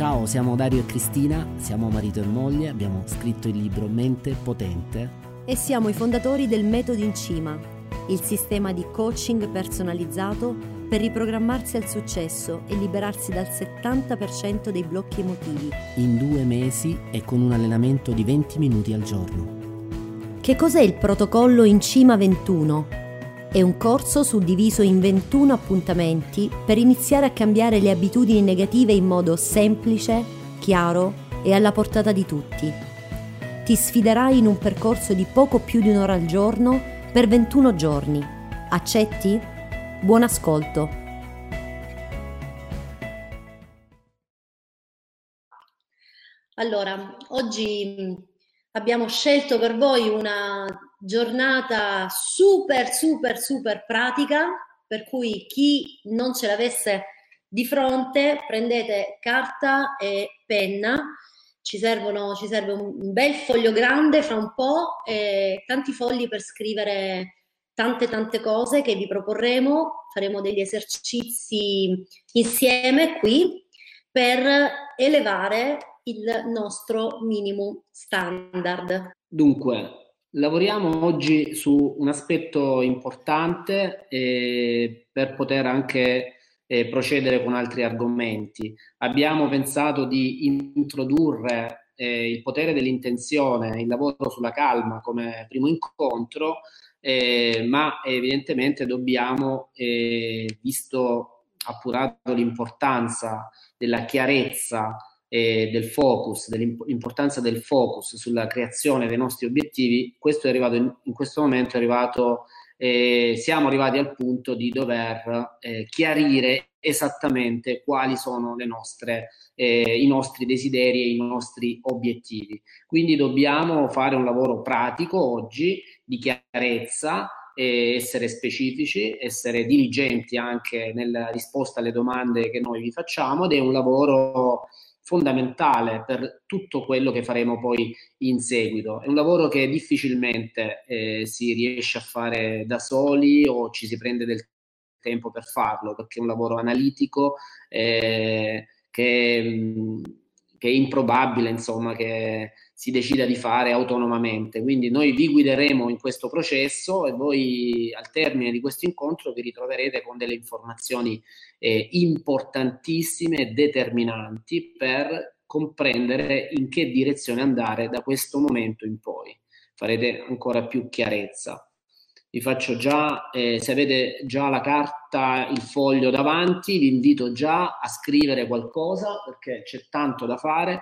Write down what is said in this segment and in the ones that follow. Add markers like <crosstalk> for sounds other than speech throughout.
Ciao, siamo Dario e Cristina, siamo marito e moglie, abbiamo scritto il libro Mente Potente e siamo i fondatori del Metodo in Cima, il sistema di coaching personalizzato per riprogrammarsi al successo e liberarsi dal 70% dei blocchi emotivi. In due mesi e con un allenamento di 20 minuti al giorno. Che cos'è il protocollo in Cima 21? È un corso suddiviso in 21 appuntamenti per iniziare a cambiare le abitudini negative in modo semplice, chiaro e alla portata di tutti. Ti sfiderai in un percorso di poco più di un'ora al giorno per 21 giorni. Accetti? Buon ascolto! Allora, oggi abbiamo scelto per voi una giornata super, super, super pratica, per cui chi non ce l'avesse di fronte, prendete carta e penna, ci, servono, ci serve un bel foglio grande fra un po' e tanti fogli per scrivere tante tante cose che vi proporremo, faremo degli esercizi insieme qui per elevare il nostro minimo standard. Dunque, Lavoriamo oggi su un aspetto importante eh, per poter anche eh, procedere con altri argomenti. Abbiamo pensato di introdurre eh, il potere dell'intenzione, il lavoro sulla calma come primo incontro, eh, ma evidentemente dobbiamo, eh, visto appurato l'importanza della chiarezza e del focus, dell'importanza del focus sulla creazione dei nostri obiettivi, questo è arrivato in, in questo momento è arrivato, eh, siamo arrivati al punto di dover eh, chiarire esattamente quali sono nostre, eh, i nostri desideri e i nostri obiettivi. Quindi dobbiamo fare un lavoro pratico oggi di chiarezza, essere specifici, essere diligenti anche nella risposta alle domande che noi vi facciamo ed è un lavoro fondamentale per tutto quello che faremo poi in seguito. È un lavoro che difficilmente eh, si riesce a fare da soli o ci si prende del tempo per farlo, perché è un lavoro analitico eh, che, mm, che, è improbabile, insomma, che si decida di fare autonomamente. Quindi noi vi guideremo in questo processo e voi al termine di questo incontro vi ritroverete con delle informazioni eh, importantissime e determinanti per comprendere in che direzione andare da questo momento in poi. Farete ancora più chiarezza. Vi faccio già, eh, se avete già la carta, il foglio davanti, vi invito già a scrivere qualcosa perché c'è tanto da fare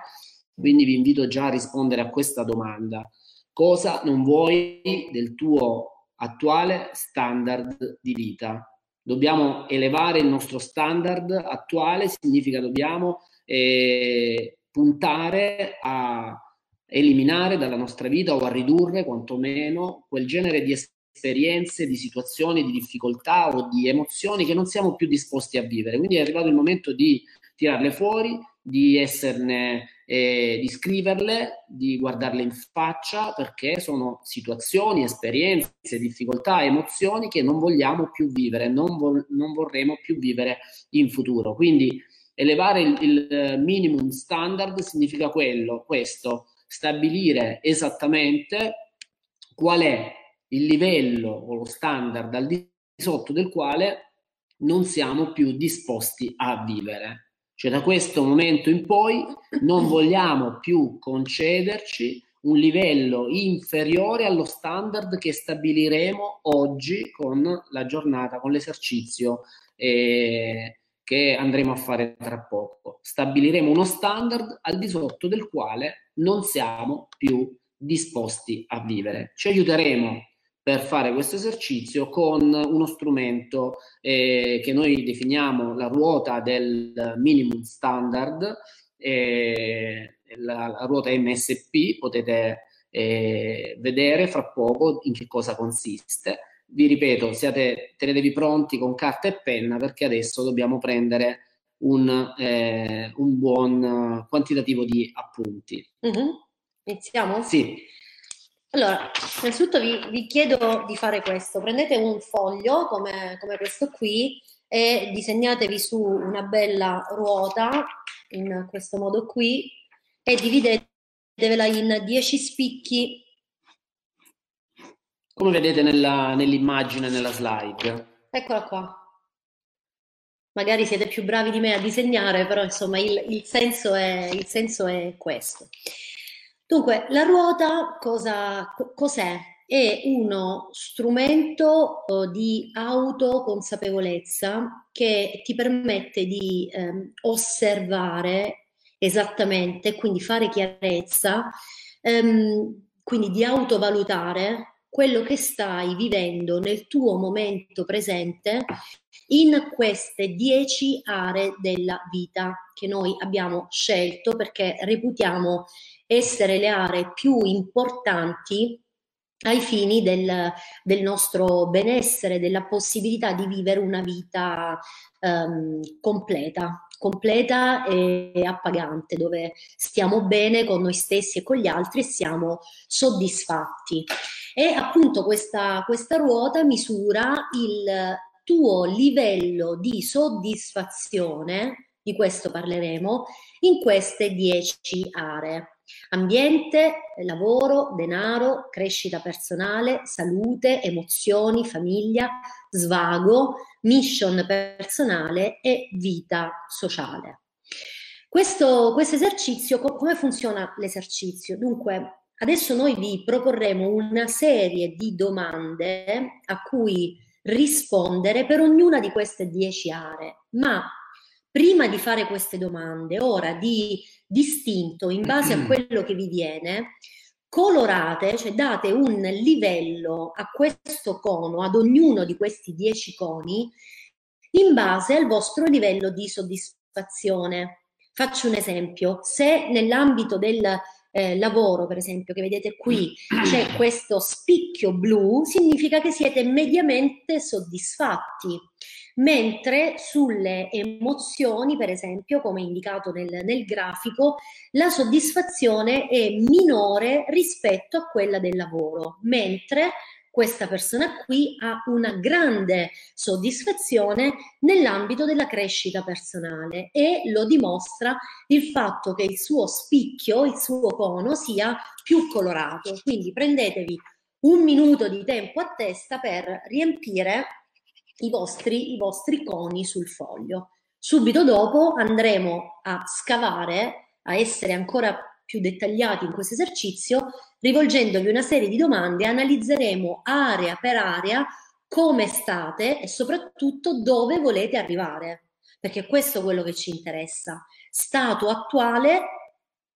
quindi vi invito già a rispondere a questa domanda. Cosa non vuoi del tuo attuale standard di vita? Dobbiamo elevare il nostro standard attuale, significa dobbiamo eh, puntare a eliminare dalla nostra vita o a ridurre quantomeno quel genere di esperienze, di situazioni, di difficoltà o di emozioni che non siamo più disposti a vivere. Quindi è arrivato il momento di tirarle fuori, di esserne eh, di scriverle, di guardarle in faccia perché sono situazioni, esperienze, difficoltà, emozioni che non vogliamo più vivere, non, vo- non vorremmo più vivere in futuro. Quindi elevare il, il minimum standard significa quello, questo, stabilire esattamente qual è il livello o lo standard al di sotto del quale non siamo più disposti a vivere. Cioè da questo momento in poi non vogliamo più concederci un livello inferiore allo standard che stabiliremo oggi con la giornata, con l'esercizio eh, che andremo a fare tra poco. Stabiliremo uno standard al di sotto del quale non siamo più disposti a vivere. Ci aiuteremo per fare questo esercizio con uno strumento eh, che noi definiamo la ruota del minimum standard, eh, la, la, ruota MSP, potete eh, vedere fra poco in che cosa consiste. Vi ripeto, siate, tenetevi pronti con carta e penna perché adesso dobbiamo prendere un, eh, un buon quantitativo di appunti. Mm-hmm. Iniziamo? Sì. Allora, innanzitutto vi, vi, chiedo di fare questo. Prendete un foglio come, come questo qui e disegnatevi su una bella ruota in questo modo qui e dividetevela in 10 spicchi. Come vedete nella, nell'immagine, nella slide. Eccola qua. Magari siete più bravi di me a disegnare, però insomma il, il, senso, è, il senso è questo. Dunque, la ruota cosa, cos'è? È uno strumento oh, di autoconsapevolezza che ti permette di eh, osservare esattamente, quindi fare chiarezza, ehm, quindi di autovalutare quello che stai vivendo nel tuo momento presente in queste dieci aree della vita che noi abbiamo scelto perché reputiamo essere le aree più importanti ai fini del, del, nostro benessere, della possibilità di vivere una vita um, completa, completa e appagante, dove stiamo bene con noi stessi e con gli altri e siamo soddisfatti. E appunto questa, questa ruota misura il tuo livello di soddisfazione, di questo parleremo, in queste dieci aree. Ambiente, lavoro, denaro, crescita personale, salute, emozioni, famiglia, svago, mission personale e vita sociale. Questo, questo esercizio, come funziona l'esercizio? Dunque, adesso noi vi proporremo una serie di domande a cui rispondere per ognuna di queste dieci aree, ma prima di fare queste domande, ora di distinto in base a quello che vi viene, colorate, cioè date un livello a questo cono, ad ognuno di questi dieci coni, in base al vostro livello di soddisfazione. Faccio un esempio, se nell'ambito del eh, lavoro, per esempio, che vedete qui, c'è questo spicchio blu, significa che siete mediamente soddisfatti mentre sulle emozioni, per esempio, come indicato nel, nel grafico, la soddisfazione è minore rispetto a quella del lavoro, mentre questa persona qui ha una grande soddisfazione nell'ambito della crescita personale e lo dimostra il fatto che il suo spicchio, il suo cono sia più colorato. Quindi prendetevi un minuto di tempo a testa per riempire i vostri, i vostri coni sul foglio. Subito dopo andremo a scavare, a essere ancora più dettagliati in questo esercizio, rivolgendovi una serie di domande, analizzeremo area per area come state e soprattutto dove volete arrivare, perché questo è quello che ci interessa. Stato attuale,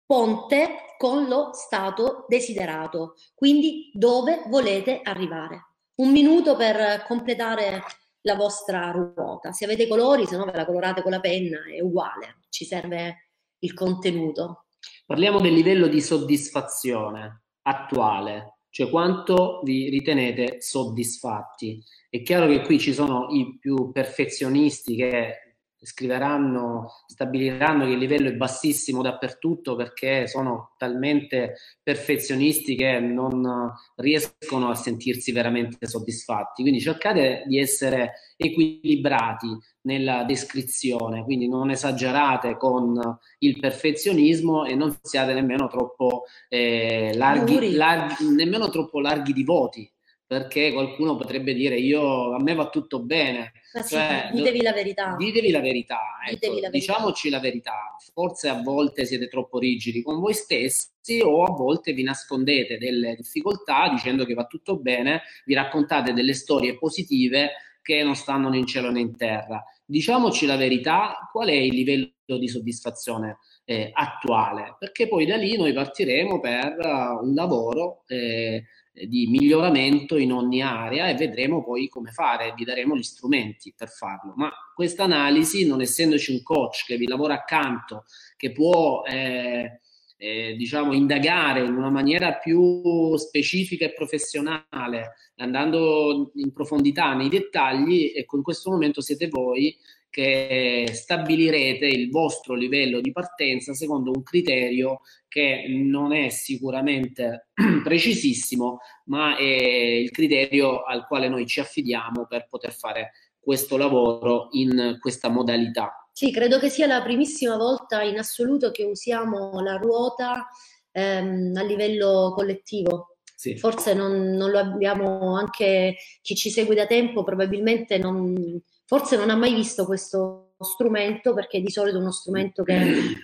ponte con lo stato desiderato, quindi dove volete arrivare. Un minuto per completare la vostra ruota. Se avete colori, se no ve la colorate con la penna, è uguale, ci serve il contenuto. Parliamo del livello di soddisfazione attuale, cioè quanto vi ritenete soddisfatti. È chiaro che qui ci sono i più perfezionisti che scriveranno, stabiliranno che il livello è bassissimo dappertutto perché sono talmente perfezionisti che non riescono a sentirsi veramente soddisfatti. Quindi cercate di essere equilibrati nella descrizione, quindi non esagerate con il perfezionismo e non siate nemmeno troppo, eh, larghi, larghi, nemmeno troppo larghi di voti perché qualcuno potrebbe dire io a me va tutto bene. Ma sì, cioè, ditevi la verità. Ditevi la verità, ecco, ditevi la verità. diciamoci la verità. Forse a volte siete troppo rigidi con voi stessi o a volte vi nascondete delle difficoltà dicendo che va tutto bene, vi raccontate delle storie positive che non stanno né in cielo né in terra. Diciamoci la verità, qual è il livello di soddisfazione eh, attuale? Perché poi da lì noi partiremo per uh, un lavoro eh, di miglioramento in ogni area e vedremo poi come fare, vi daremo gli strumenti per farlo. Ma questa analisi, non essendoci un coach che vi lavora accanto, che può eh, eh, diciamo indagare in una maniera più specifica e professionale, andando in profondità nei dettagli, ecco in questo momento siete voi che stabilirete il vostro livello di partenza secondo un criterio che non è sicuramente <clears throat> precisissimo, ma è il criterio al quale noi ci affidiamo per poter fare questo lavoro in questa modalità. Sì, credo che sia la primissima volta in assoluto che usiamo la ruota ehm, a livello collettivo. Sì. Forse non, non, lo abbiamo anche chi ci segue da tempo, probabilmente non, forse non ha mai visto questo strumento perché di solito è uno strumento che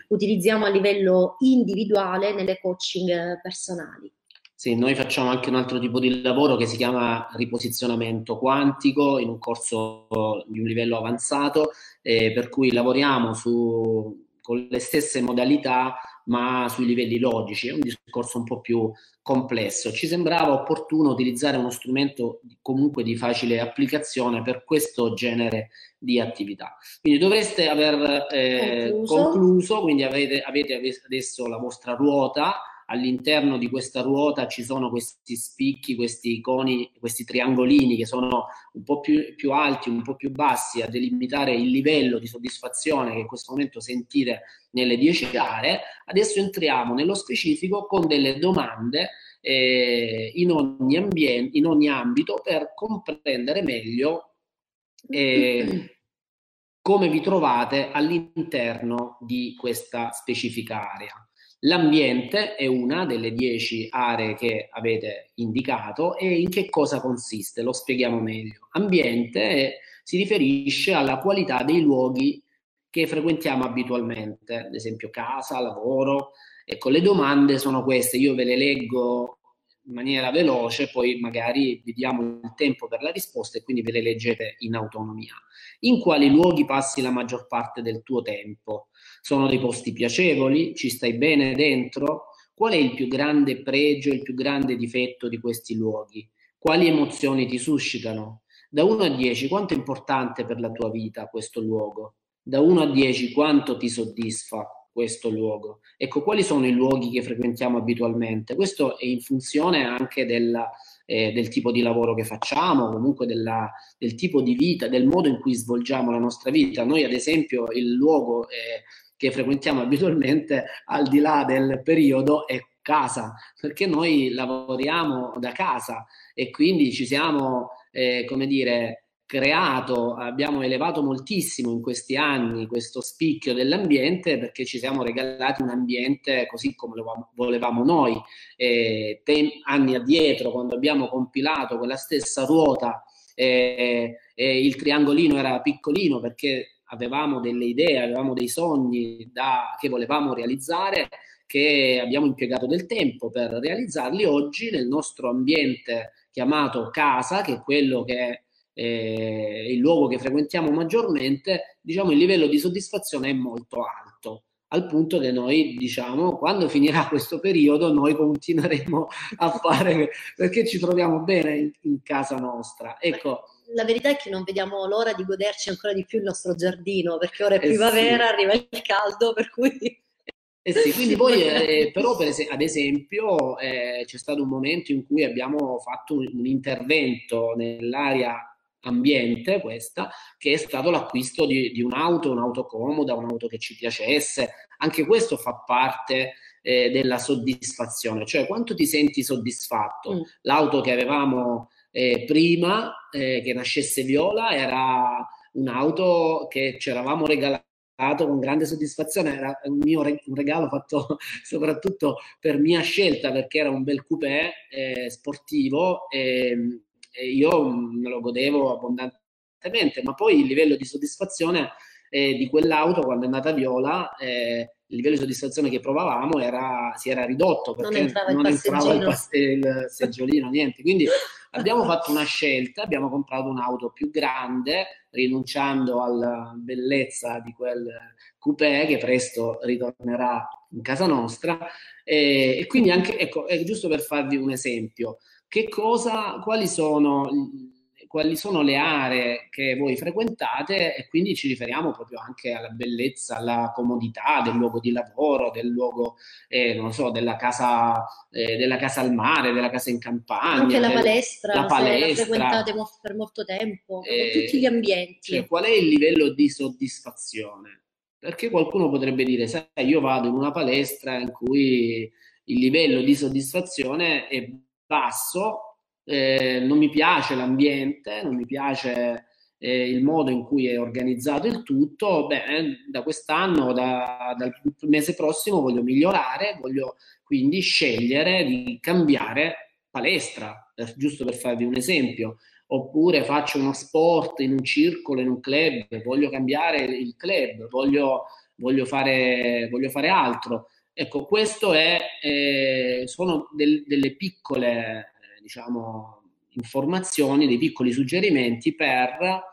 utilizziamo a livello individuale nelle coaching personali. Sì, noi facciamo anche un altro tipo di lavoro che si chiama riposizionamento quantico in un corso di un livello avanzato, eh, per cui lavoriamo su, con le stesse modalità ma sui livelli logici, è un discorso un po' più complesso. Ci sembrava opportuno utilizzare uno strumento comunque di facile applicazione per questo genere di attività. Quindi dovreste aver eh, concluso. concluso. quindi avete, avete adesso la vostra ruota all'interno di questa ruota ci sono questi spicchi, questi iconi, questi triangolini che sono un po' più, più, alti, un po' più bassi a delimitare il livello di soddisfazione che in questo momento sentite nelle 10 aree. Adesso entriamo nello specifico con delle domande eh, in, ogni ambiente, in ogni ambito per comprendere meglio eh, come vi trovate all'interno di questa specifica area. L'ambiente è una delle dieci aree che avete indicato e in che cosa consiste? Lo spieghiamo meglio. Ambiente si riferisce alla qualità dei luoghi che frequentiamo abitualmente, ad esempio casa, lavoro. Ecco, le domande sono queste, io ve le leggo in maniera veloce, poi magari vediamo il tempo per la risposta e quindi ve le leggete in autonomia. In quali luoghi passi la maggior parte del tuo tempo? Sono dei posti piacevoli? Ci stai bene dentro? Qual è il più grande pregio, il più grande difetto di questi luoghi? Quali emozioni ti suscitano? Da 1 a 10 quanto è importante per la tua vita questo luogo? Da 1 a 10 quanto ti soddisfa questo luogo? Ecco, quali sono i luoghi che frequentiamo abitualmente? Questo è in funzione anche della, eh, del tipo di lavoro che facciamo, comunque della, del tipo di vita, del modo in cui svolgiamo la nostra vita. Noi, ad esempio, il luogo eh, che frequentiamo abitualmente, al di là del periodo, è casa, perché noi lavoriamo da casa e quindi ci siamo, eh, come dire, creato, abbiamo elevato moltissimo in questi anni questo spicchio dell'ambiente perché ci siamo regalati un ambiente così come lo volevamo noi. E tem- anni addietro, quando abbiamo compilato quella stessa ruota, eh, eh, il triangolino era piccolino perché avevamo delle idee, avevamo dei sogni da, che volevamo realizzare che abbiamo impiegato del tempo per realizzarli oggi nel nostro ambiente chiamato casa, che è quello che eh, il luogo che frequentiamo maggiormente, diciamo il livello di soddisfazione è molto alto al punto che noi diciamo quando finirà questo periodo noi continueremo a fare perché ci troviamo bene in, in casa nostra. Ecco la verità è che non vediamo l'ora di goderci ancora di più il nostro giardino perché ora è primavera, eh sì. arriva il caldo per cui eh sì, quindi poi <laughs> eh, però per es- ad esempio eh, c'è stato un momento in cui abbiamo fatto un, un intervento nell'area ambiente questa, che è stato l'acquisto di, di un'auto, un'auto comoda, un'auto che ci piacesse. Anche questo fa parte eh, della soddisfazione, cioè quanto ti senti soddisfatto. Mm. L'auto che avevamo eh, prima eh, che nascesse Viola era un'auto che ci eravamo regalati con grande soddisfazione, era un mio re- un regalo fatto <laughs> soprattutto per mia scelta perché era un bel coupé eh, sportivo e, e io me lo godevo abbondantemente, ma poi il livello di soddisfazione eh, di quell'auto quando è andata viola, eh, il livello di soddisfazione che provavamo era, si era ridotto perché non entrava, non il, entrava il, pass- il seggiolino, niente. Quindi <laughs> abbiamo fatto una scelta, abbiamo comprato un'auto più grande, rinunciando alla bellezza di quel coupé che presto ritornerà in casa nostra. E, e quindi anche, ecco, è giusto per farvi un esempio, che cosa, quali sono quali sono le aree che voi frequentate e quindi ci riferiamo proprio anche alla bellezza, alla comodità del luogo di lavoro, del luogo, eh, non so, della casa, eh, della casa al mare, della casa in campagna. Anche la palestra, la palestra. la frequentate per molto tempo, eh, tutti gli ambienti. Cioè, qual è il livello di soddisfazione? Perché qualcuno potrebbe dire, sai, io vado in una palestra in cui il livello di soddisfazione è basso, eh, non mi piace l'ambiente, non mi piace eh, il modo in cui è organizzato il tutto, beh, da quest'anno, da, dal mese prossimo voglio migliorare, voglio quindi scegliere di cambiare palestra, per, giusto per farvi un esempio, oppure faccio uno sport in un circolo, in un club, voglio cambiare il club, voglio, voglio, fare, voglio fare altro. Ecco, questo è, eh, sono del, delle piccole, diciamo, informazioni, dei piccoli suggerimenti per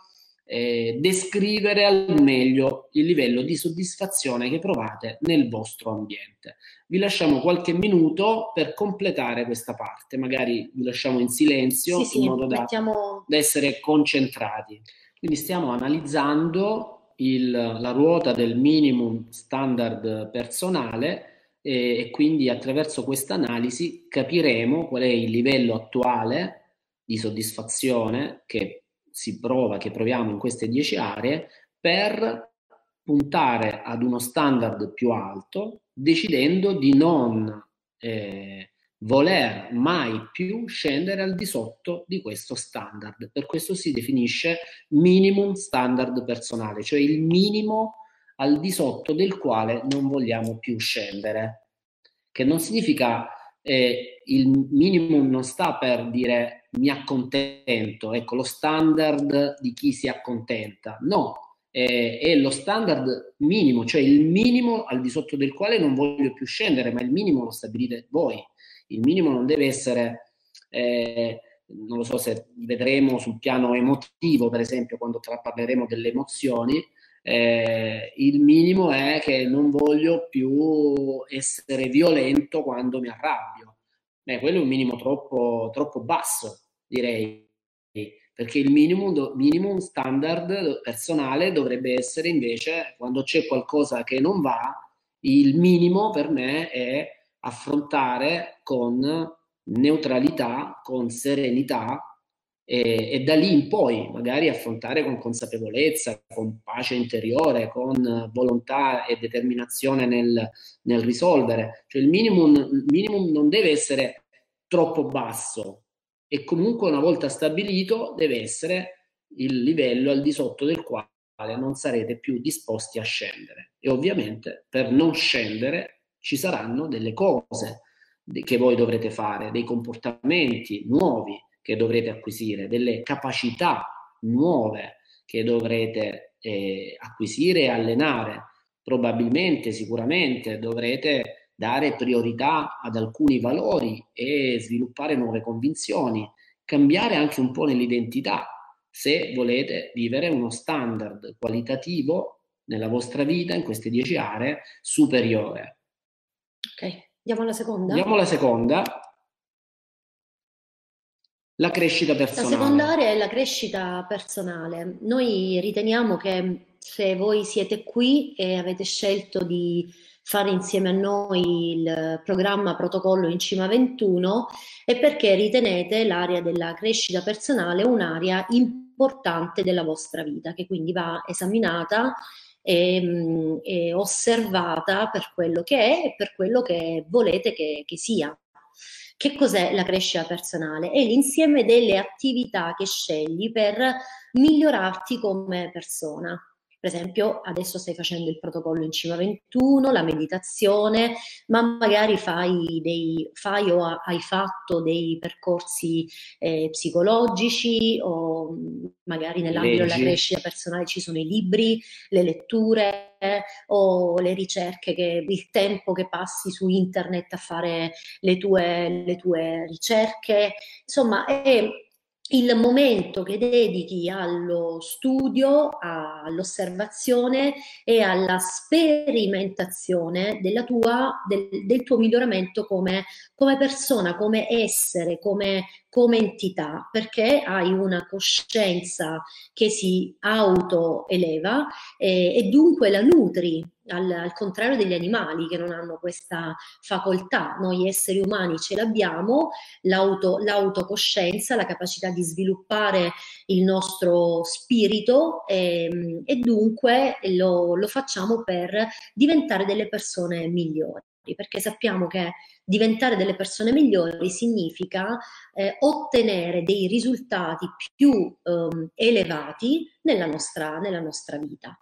eh, descrivere al meglio il livello di soddisfazione che provate nel vostro ambiente. Vi lasciamo qualche minuto per completare questa parte, magari vi lasciamo in silenzio sì, in sì, modo da, mettiamo... da, essere concentrati. Quindi stiamo analizzando il, la ruota del minimum standard personale e, quindi attraverso questa analisi capiremo qual è il livello attuale di soddisfazione che si prova, che proviamo in queste 10 aree per puntare ad uno standard più alto, decidendo di non eh, voler mai più scendere al di sotto di questo standard. Per questo si definisce minimum standard personale, cioè il minimo al di sotto del quale non vogliamo più scendere, che non significa eh, il minimum non sta per dire mi accontento, ecco lo standard di chi si accontenta, no, eh, è lo standard minimo, cioè il minimo al di sotto del quale non voglio più scendere, ma il minimo lo stabilite voi, il minimo non deve essere, eh, non lo so se vedremo sul piano emotivo, per esempio, quando parleremo delle emozioni, eh, il minimo è che non voglio più essere violento quando mi arrabbio. Beh, quello è un minimo troppo, troppo basso direi, perché il minimum, minimum standard personale dovrebbe essere invece quando c'è qualcosa che non va, il minimo per me è affrontare con neutralità, con serenità e, e, da lì in poi magari affrontare con consapevolezza, con pace interiore, con volontà e determinazione nel, nel risolvere. Cioè il minimum, il minimum non deve essere troppo basso, e comunque una volta stabilito deve essere il livello al di sotto del quale non sarete più disposti a scendere. E ovviamente per non scendere ci saranno delle cose che voi dovrete fare, dei comportamenti nuovi che dovrete acquisire, delle capacità nuove che dovrete eh, acquisire e allenare. Probabilmente, sicuramente dovrete dare priorità ad alcuni valori e sviluppare nuove convinzioni, cambiare anche un po' nell'identità se volete vivere uno standard qualitativo nella vostra vita in queste dieci aree superiore. Ok, andiamo alla seconda. Andiamo alla seconda. La crescita personale. La seconda area è la crescita personale. Noi riteniamo che se voi siete qui e avete scelto di fare insieme a noi il programma Protocollo in Cima 21 e perché ritenete l'area della crescita personale un'area importante della vostra vita, che quindi va esaminata e, e osservata per quello che è e per quello che volete che, che sia. Che cos'è la crescita personale? È l'insieme delle attività che scegli per migliorarti come persona. Per esempio, adesso stai facendo il protocollo in cima 21, la meditazione, ma magari fai, dei, fai o hai fatto dei percorsi eh, psicologici o magari nell'ambito Leggi. della crescita personale ci sono i libri, le letture o le ricerche, che, il tempo che passi su internet a fare le tue, le tue ricerche. Insomma, è il momento che dedichi allo studio, all'osservazione e alla sperimentazione tua, del, del, tuo miglioramento come, come persona, come essere, come, come entità, perché hai una coscienza che si autoeleva e, e dunque la nutri, al, al, contrario degli animali che non hanno questa facoltà. Noi esseri umani ce l'abbiamo, l'auto, l'autocoscienza, la capacità di sviluppare il nostro spirito e, ehm, e dunque lo, lo facciamo per diventare delle persone migliori. Perché sappiamo che diventare delle persone migliori significa eh, ottenere dei risultati più eh, elevati nella nostra, nella nostra vita.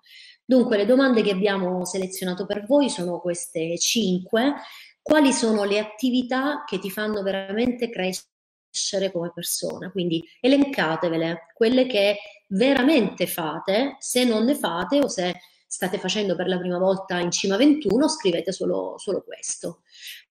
Dunque, le domande che abbiamo selezionato per voi sono queste cinque. Quali sono le attività che ti fanno veramente crescere come persona? Quindi elencatevele, quelle che veramente fate, se non ne fate o se state facendo per la prima volta in Cima 21, scrivete solo, solo questo.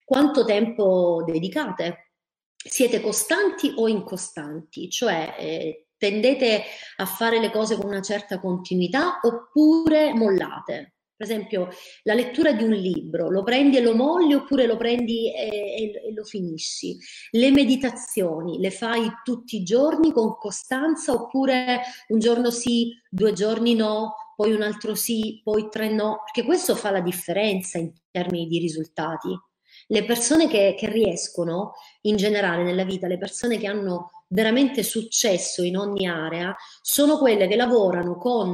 Quanto tempo dedicate? Siete costanti o incostanti? Cioè eh, tendete a fare le cose con una certa continuità oppure mollate? Per esempio, la lettura di un libro, lo prendi e lo molli oppure lo prendi e, e, e, lo finisci? Le meditazioni, le fai tutti i giorni con costanza oppure un giorno sì, due giorni no, poi un altro sì, poi tre no, perché questo fa la differenza in termini di risultati. Le persone che, che riescono in generale nella vita, le persone che hanno veramente successo in ogni area, sono quelle che lavorano con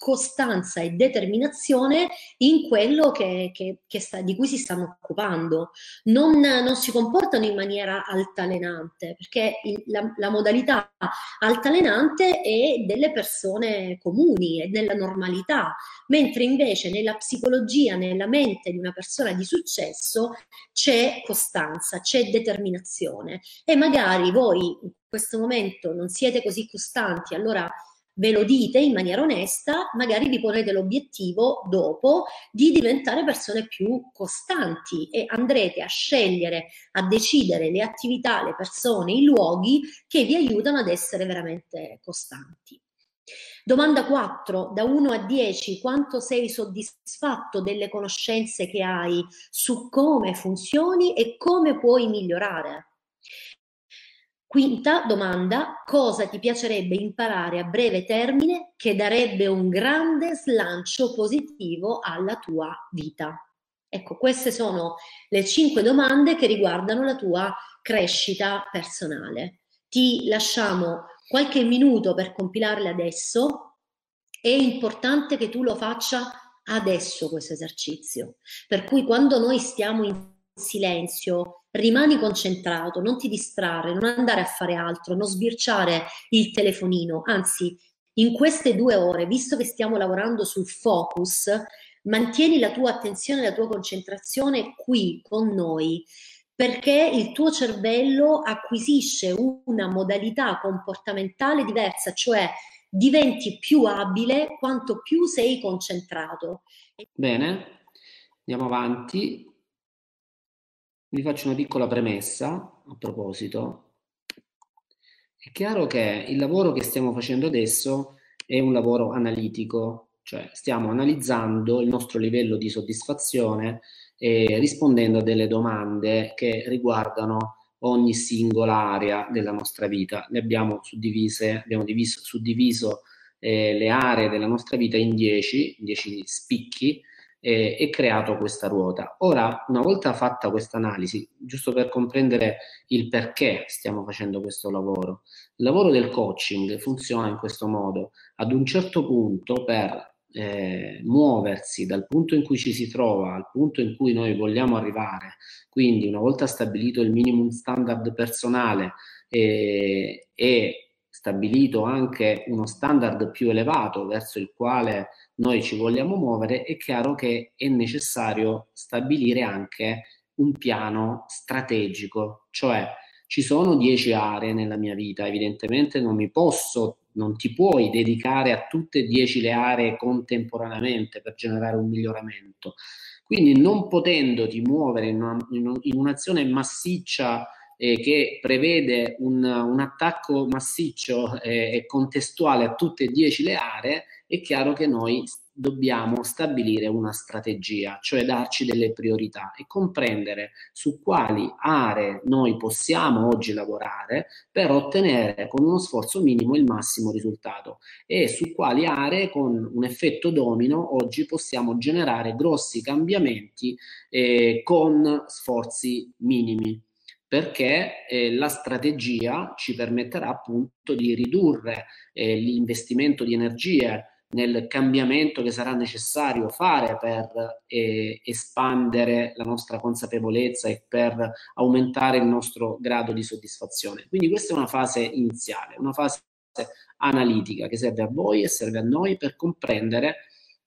costanza e determinazione in quello che, che, che sta, di cui si stanno occupando. Non, non, si comportano in maniera altalenante, perché il, la, la, modalità altalenante è delle persone comuni, è nella normalità, mentre invece nella psicologia, nella mente di una persona di successo c'è costanza, c'è determinazione e magari voi in questo momento non siete così costanti, allora ve lo dite in maniera onesta, magari vi ponete l'obiettivo dopo di diventare persone più costanti e andrete a scegliere, a decidere le attività, le persone, i luoghi che vi aiutano ad essere veramente costanti. Domanda 4, da 1 a 10, quanto sei soddisfatto delle conoscenze che hai su come funzioni e come puoi migliorare? Quinta domanda, cosa ti piacerebbe imparare a breve termine che darebbe un grande slancio positivo alla tua vita? Ecco, queste sono le cinque domande che riguardano la tua crescita personale. Ti lasciamo qualche minuto per compilarle adesso. È importante che tu lo faccia adesso questo esercizio. Per cui quando noi stiamo in silenzio, rimani concentrato, non ti distrarre, non andare a fare altro, non sbirciare il telefonino, anzi in queste due ore, visto che stiamo lavorando sul focus, mantieni la tua attenzione, la tua concentrazione qui con noi, perché il tuo cervello acquisisce una modalità comportamentale diversa, cioè diventi più abile quanto più sei concentrato. Bene, andiamo avanti. Vi faccio una piccola premessa a proposito. È chiaro che il lavoro che stiamo facendo adesso è un lavoro analitico, cioè stiamo analizzando il nostro livello di soddisfazione e rispondendo a delle domande che riguardano ogni singola area della nostra vita. Ne abbiamo suddivise, abbiamo diviso, suddiviso eh, le aree della nostra vita in 10, 10 spicchi e, e creato questa ruota. Ora, una volta fatta questa analisi, giusto per comprendere il perché stiamo facendo questo lavoro, il lavoro del coaching funziona in questo modo. Ad un certo punto, per eh, muoversi dal punto in cui ci si trova al punto in cui noi vogliamo arrivare, quindi una volta stabilito il minimum standard personale eh, e stabilito anche uno standard più elevato verso il quale noi ci vogliamo muovere, è chiaro che è necessario stabilire anche un piano strategico, cioè ci sono dieci aree nella mia vita, evidentemente non mi posso, non ti puoi dedicare a tutte e dieci le aree contemporaneamente per generare un miglioramento. Quindi non potendoti muovere in, una, in un'azione massiccia eh, che prevede un, un attacco massiccio eh, e contestuale a tutte e dieci le aree, è chiaro che noi dobbiamo stabilire una strategia, cioè darci delle priorità e comprendere su quali aree noi possiamo oggi lavorare per ottenere con uno sforzo minimo il massimo risultato e su quali aree con un effetto domino oggi possiamo generare grossi cambiamenti eh, con sforzi minimi perché eh, la strategia ci permetterà appunto di ridurre eh, l'investimento di energie nel cambiamento che sarà necessario fare per eh, espandere la nostra consapevolezza e per aumentare il nostro grado di soddisfazione. Quindi questa è una fase iniziale, una fase analitica che serve a voi e serve a noi per comprendere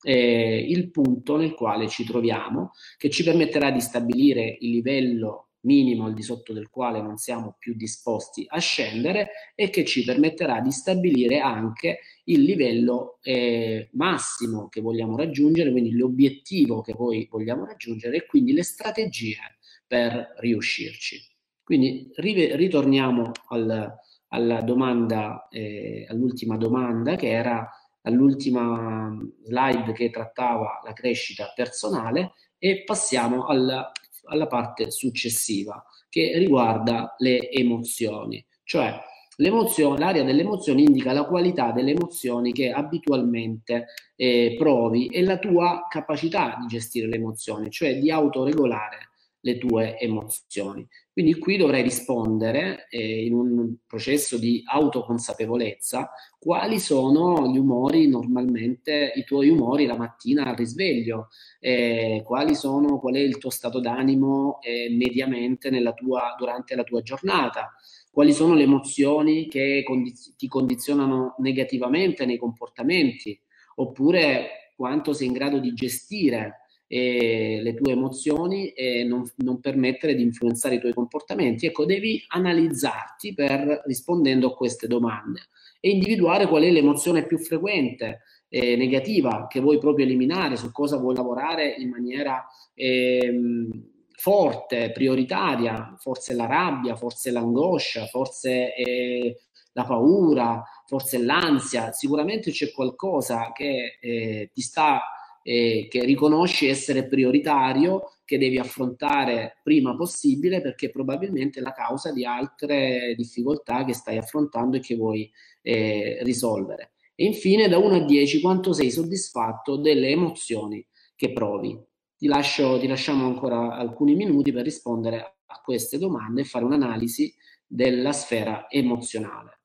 eh, il punto nel quale ci troviamo, che ci permetterà di stabilire il livello minimo al di sotto del quale non siamo più disposti a scendere e che ci permetterà di stabilire anche il livello eh, massimo che vogliamo raggiungere, quindi l'obiettivo che poi vogliamo raggiungere e quindi le strategie per riuscirci. Quindi ritorniamo al, alla domanda, eh, all'ultima domanda che era all'ultima slide che trattava la crescita personale e passiamo alla alla parte successiva che riguarda le emozioni, cioè l'area delle emozioni indica la qualità delle emozioni che abitualmente eh, provi e la tua capacità di gestire le emozioni, cioè di autoregolare le tue emozioni. Quindi qui dovrai rispondere eh, in un processo di autoconsapevolezza quali sono gli umori normalmente, i tuoi umori la mattina al risveglio, eh, sono, qual è il tuo stato d'animo eh, mediamente tua, durante la tua giornata, quali sono le emozioni che condiz- ti condizionano negativamente nei comportamenti, oppure quanto sei in grado di gestire eh, le tue emozioni e non, non, permettere di influenzare i tuoi comportamenti. Ecco, devi analizzarti per rispondendo a queste domande e individuare qual è l'emozione più frequente, eh, negativa, che vuoi proprio eliminare, su cosa vuoi lavorare in maniera ehm, forte, prioritaria, forse la rabbia, forse l'angoscia, forse eh, la paura, forse l'ansia. Sicuramente c'è qualcosa che eh, ti sta eh, che riconosci essere prioritario, che devi affrontare prima possibile perché probabilmente è la causa di altre difficoltà che stai affrontando e che vuoi eh, risolvere. E infine da 1 a 10 quanto sei soddisfatto delle emozioni che provi. Ti, lascio, ti lasciamo ancora alcuni minuti per rispondere a queste domande e fare un'analisi della sfera emozionale.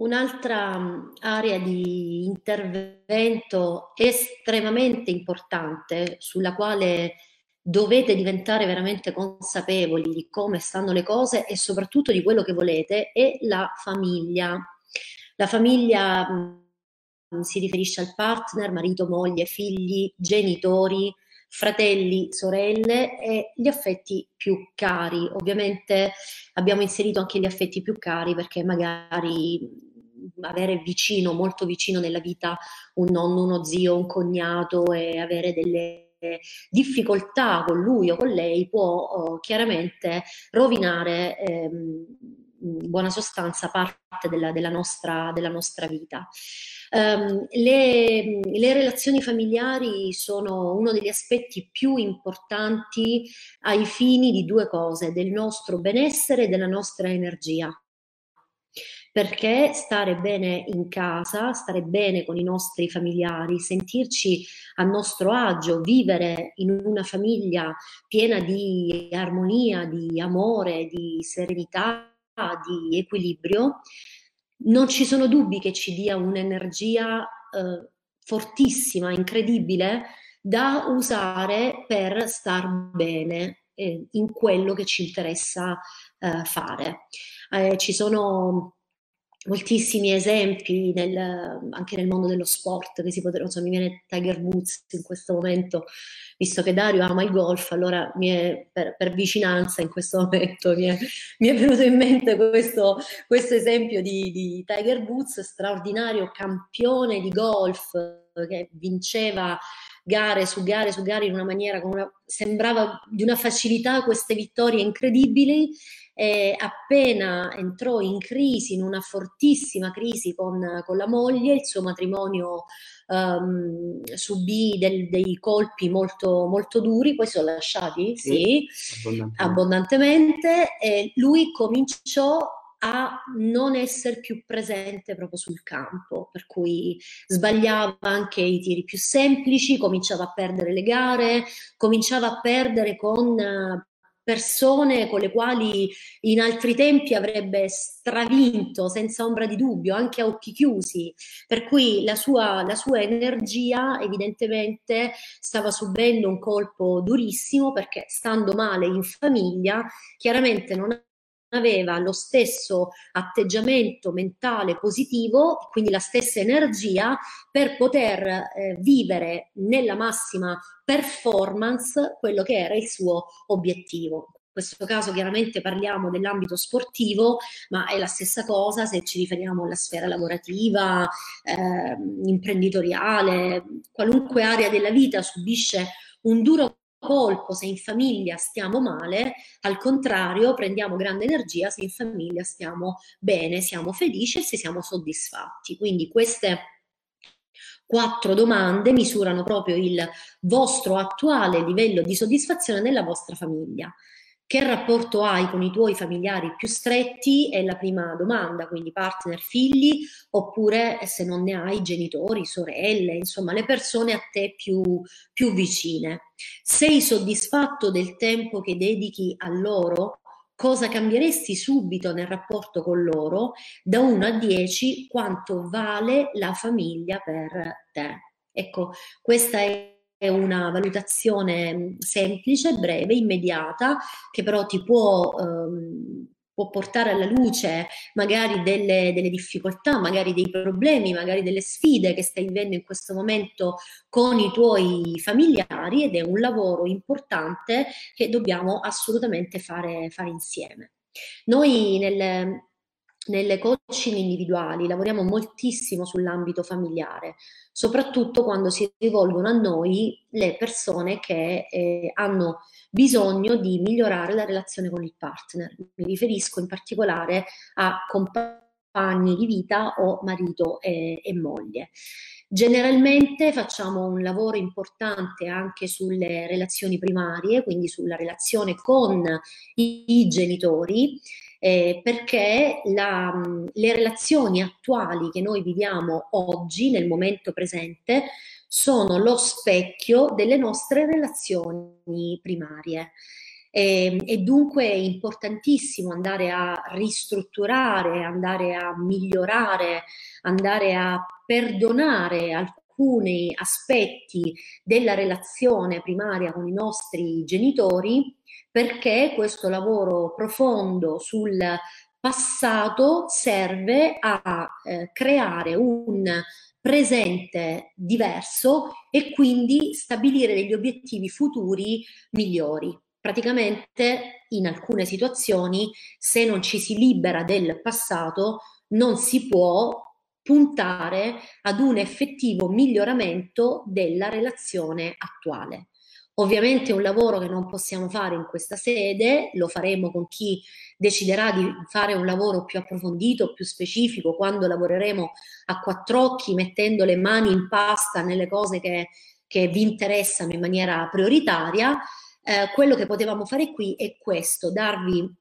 Un'altra mm, area di intervento estremamente importante sulla quale dovete diventare veramente consapevoli di come stanno le cose e soprattutto di quello che volete è la famiglia. La famiglia mm, si riferisce al partner, marito, moglie, figli, genitori, fratelli, sorelle e gli affetti più cari. Ovviamente abbiamo inserito anche gli affetti più cari perché magari avere vicino, molto vicino nella vita un nonno, uno zio, un cognato e avere delle difficoltà con lui o con lei può oh, chiaramente rovinare ehm, in buona sostanza parte della, della, nostra, della nostra, vita. Um, le, le, relazioni familiari sono uno degli aspetti più importanti ai fini di due cose, del nostro benessere e della nostra energia perché stare bene in casa, stare bene con i nostri familiari, sentirci a nostro agio, vivere in una famiglia piena di armonia, di amore, di serenità, di equilibrio, non ci sono dubbi che ci dia un'energia eh, fortissima, incredibile, da usare per star bene eh, in quello che ci interessa eh, fare. Eh, ci sono moltissimi esempi nel, anche nel mondo dello sport che si potrebbero, so, mi viene Tiger Woods in questo momento, visto che Dario ama il golf, allora è, per, per, vicinanza in questo <laughs> momento mi è, mi è venuto in mente questo, questo esempio di, di, Tiger Woods, straordinario campione di golf che vinceva gare su gare su gare in una maniera, una, sembrava di una facilità queste vittorie incredibili eh, appena entrò in crisi, in una fortissima crisi con, con la moglie, il suo matrimonio um, subì del, dei colpi molto, molto duri, poi sono lasciati, sì, sì abbondantemente, abbondantemente e lui cominciò a non essere più presente proprio sul campo, per cui sbagliava anche i tiri più semplici, cominciava a perdere le gare, cominciava a perdere con persone con le quali in altri tempi avrebbe stravinto senza ombra di dubbio, anche a occhi chiusi, per cui la sua, la sua energia evidentemente stava subendo un colpo durissimo perché stando male in famiglia, chiaramente non aveva lo stesso atteggiamento mentale positivo, quindi la stessa energia per poter eh, vivere nella massima performance quello che era il suo obiettivo. In questo caso chiaramente parliamo dell'ambito sportivo, ma è la stessa cosa se ci riferiamo alla sfera lavorativa, eh, imprenditoriale, qualunque area della vita subisce un duro colpo se in famiglia stiamo male, al contrario prendiamo grande energia se in famiglia stiamo bene, siamo felici e se siamo soddisfatti. Quindi queste quattro domande misurano proprio il vostro attuale livello di soddisfazione nella vostra famiglia. Che rapporto hai con i tuoi familiari più stretti? È la prima domanda, quindi partner, figli, oppure se non ne hai genitori, sorelle, insomma le persone a te più, più vicine. Sei soddisfatto del tempo che dedichi a loro? Cosa cambieresti subito nel rapporto con loro? Da 1 a 10 quanto vale la famiglia per te? Ecco, questa è una valutazione mm, semplice, breve, immediata, che però ti può, ehm, può portare alla luce magari delle, delle, difficoltà, magari dei problemi, magari delle sfide che stai vivendo in questo momento con i tuoi familiari ed è un lavoro importante che dobbiamo assolutamente fare, fare insieme. Noi nel, nelle coaching individuali lavoriamo moltissimo sull'ambito familiare, soprattutto quando si rivolgono a noi le persone che eh, hanno bisogno di migliorare la relazione con il partner. Mi riferisco in particolare a compagni di vita o marito e, e moglie. Generalmente facciamo un lavoro importante anche sulle relazioni primarie, quindi sulla relazione con i, i genitori eh, perché la, le relazioni attuali che noi viviamo oggi, nel momento presente, sono lo specchio delle nostre relazioni primarie. E, e, dunque è importantissimo andare a ristrutturare, andare a migliorare, andare a perdonare alcuni aspetti della relazione primaria con i nostri genitori perché questo lavoro profondo sul passato serve a eh, creare un presente diverso e quindi stabilire degli obiettivi futuri migliori. Praticamente in alcune situazioni se non ci si libera del passato non si può puntare ad un effettivo miglioramento della relazione attuale. Ovviamente è un lavoro che non possiamo fare in questa sede, lo faremo con chi deciderà di fare un lavoro più approfondito, più specifico, quando lavoreremo a quattro occhi, mettendo le mani in pasta nelle cose che, che vi interessano in maniera prioritaria. Eh, quello che potevamo fare qui è questo, darvi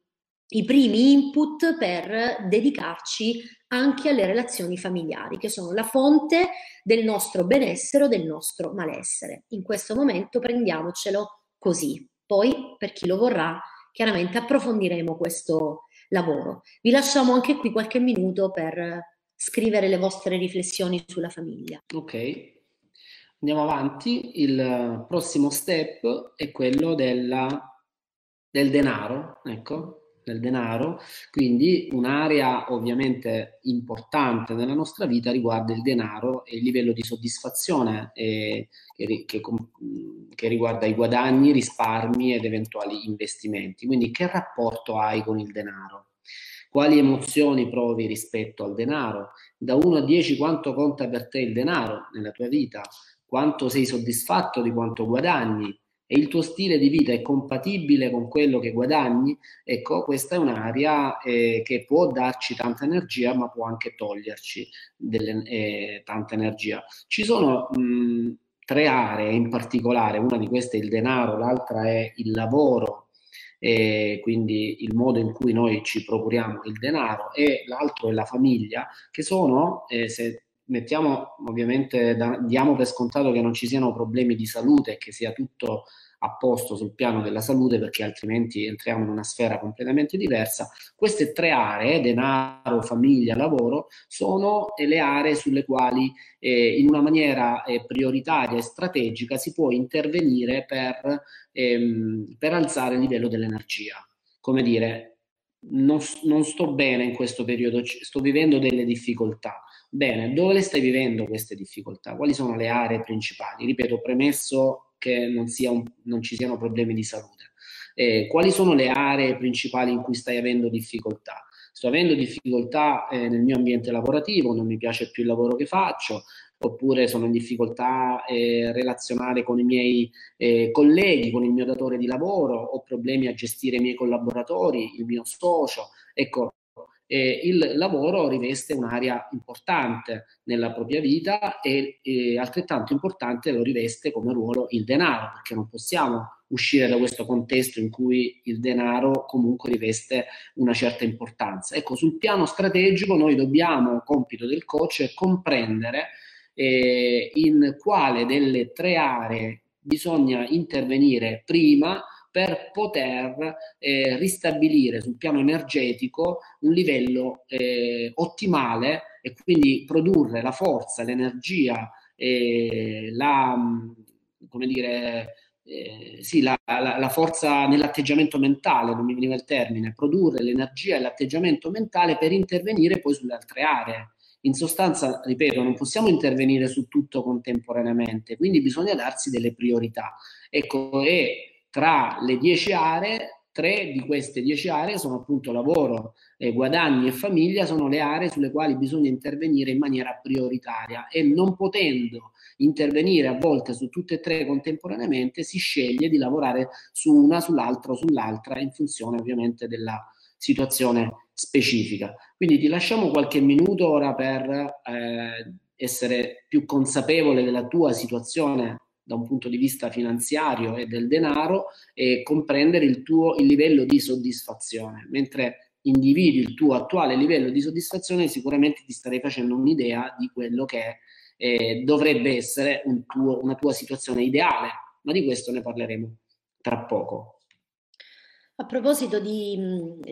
i primi input per dedicarci anche alle relazioni familiari, che sono la fonte del nostro benessere o del nostro malessere. In questo momento prendiamocelo così. Poi, per chi lo vorrà, chiaramente approfondiremo questo lavoro. Vi lasciamo anche qui qualche minuto per scrivere le vostre riflessioni sulla famiglia. Ok, andiamo avanti. Il prossimo step è quello della, del denaro. Ecco, del denaro, quindi un'area ovviamente importante nella nostra vita riguarda il denaro e il livello di soddisfazione eh, che, che, che, riguarda i guadagni, risparmi ed eventuali investimenti. Quindi che rapporto hai con il denaro? Quali emozioni provi rispetto al denaro? Da 1 a 10 quanto conta per te il denaro nella tua vita? Quanto sei soddisfatto di quanto guadagni? E il tuo stile di vita è compatibile con quello che guadagni, ecco, questa è un'area eh, che può darci tanta energia, ma può anche toglierci delle, eh, tanta energia. Ci sono mh, tre aree in particolare, una di queste è il denaro, l'altra è il lavoro, e quindi il modo in cui noi ci procuriamo il denaro e l'altro è la famiglia, che sono, eh, se mettiamo ovviamente, da, diamo per scontato che non ci siano problemi di salute, che sia tutto a posto sul piano della salute perché altrimenti entriamo in una sfera completamente diversa. Queste tre aree, denaro, famiglia, lavoro, sono le aree sulle quali eh, in una maniera eh, prioritaria e strategica si può intervenire per, ehm, per alzare il livello dell'energia. Come dire, non, non sto bene in questo periodo, sto vivendo delle difficoltà. Bene, dove le stai vivendo queste difficoltà? Quali sono le aree principali? Ripeto, premesso che non, un, non ci siano problemi di salute. Eh, quali sono le aree principali in cui stai avendo difficoltà? Sto avendo difficoltà eh, nel mio ambiente lavorativo, non mi piace più il lavoro che faccio, oppure sono in difficoltà eh, relazionale con i miei eh, colleghi, con il mio datore di lavoro, ho problemi a gestire i miei collaboratori, il mio socio. Ecco, eh, il lavoro riveste un'area importante nella propria vita e, e altrettanto importante lo riveste come ruolo il denaro, perché non possiamo uscire da questo contesto in cui il denaro comunque riveste una certa importanza. Ecco, sul piano strategico noi dobbiamo, compito del coach, è comprendere eh, in quale delle tre aree bisogna intervenire prima per poter eh, ristabilire sul piano energetico un livello eh, ottimale e quindi produrre la forza, l'energia, eh, la, come dire, eh, sì, la, la, la, forza nell'atteggiamento mentale, non mi veniva il termine, produrre l'energia e l'atteggiamento mentale per intervenire poi sulle altre aree in sostanza, ripeto, non possiamo intervenire su tutto contemporaneamente, quindi bisogna darsi delle priorità. Ecco, e tra le dieci aree, tre di queste dieci aree sono appunto lavoro, eh, guadagni e famiglia, sono le aree sulle quali bisogna intervenire in maniera prioritaria e non potendo intervenire a volte su tutte e tre contemporaneamente, si sceglie di lavorare su una, sull'altra o sull'altra in funzione ovviamente della situazione specifica. Quindi ti lasciamo qualche minuto ora per eh, essere più consapevole della tua situazione da un punto di vista finanziario e del denaro e comprendere il tuo il livello di soddisfazione. Mentre individui il tuo attuale livello di soddisfazione, sicuramente ti starei facendo un'idea di quello che eh, dovrebbe essere un tuo, una tua situazione ideale, ma di questo ne parleremo tra poco. A proposito di,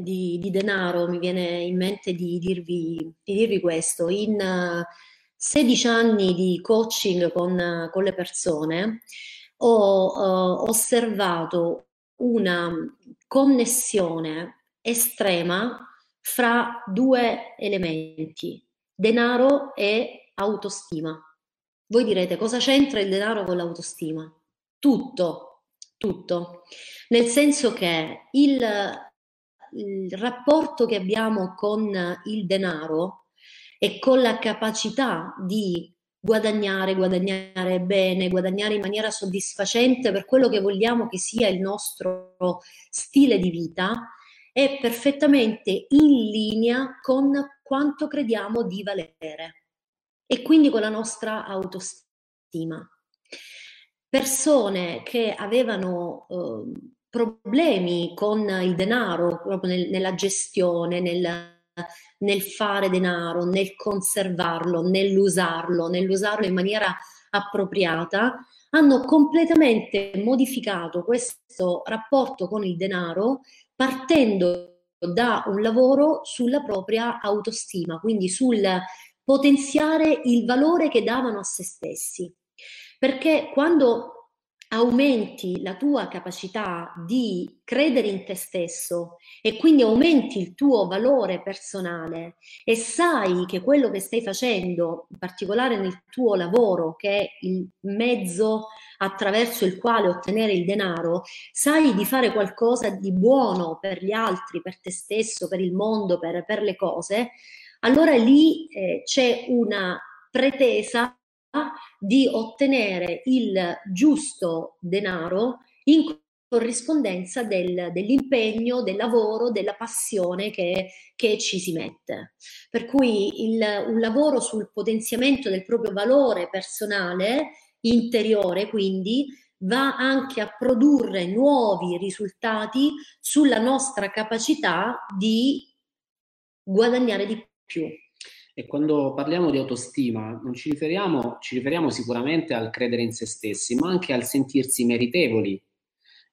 di, di, denaro, mi viene in mente di dirvi, di dirvi questo. In uh, 16 anni di coaching con, con le persone ho uh, osservato una connessione estrema fra due elementi, denaro e autostima. Voi direte cosa c'entra il denaro con l'autostima? Tutto, tutto, nel senso che il, il rapporto che abbiamo con il denaro e con la capacità di guadagnare, guadagnare bene, guadagnare in maniera soddisfacente per quello che vogliamo che sia il nostro stile di vita, è perfettamente in linea con quanto crediamo di valere e quindi con la nostra autostima. Persone che avevano eh, problemi con il denaro, proprio nel, nella gestione, nel, nel fare denaro, nel conservarlo, nell'usarlo, nell'usarlo in maniera appropriata, hanno completamente modificato questo rapporto con il denaro partendo da un lavoro sulla propria autostima, quindi sul potenziare il valore che davano a se stessi. Perché quando aumenti la tua capacità di credere in te stesso e quindi aumenti il tuo valore personale e sai che quello che stai facendo, in particolare nel tuo lavoro, che è il mezzo attraverso il quale ottenere il denaro, sai di fare qualcosa di buono per gli altri, per te stesso, per il mondo, per, per le cose, allora lì eh, c'è una pretesa di ottenere il giusto denaro in corrispondenza del, dell'impegno, del lavoro, della passione che, che, ci si mette. Per cui il, un lavoro sul potenziamento del proprio valore personale, interiore, quindi va anche a produrre nuovi risultati sulla nostra capacità di guadagnare di più. E quando parliamo di autostima ci riferiamo, ci riferiamo sicuramente al credere in se stessi, ma anche al sentirsi meritevoli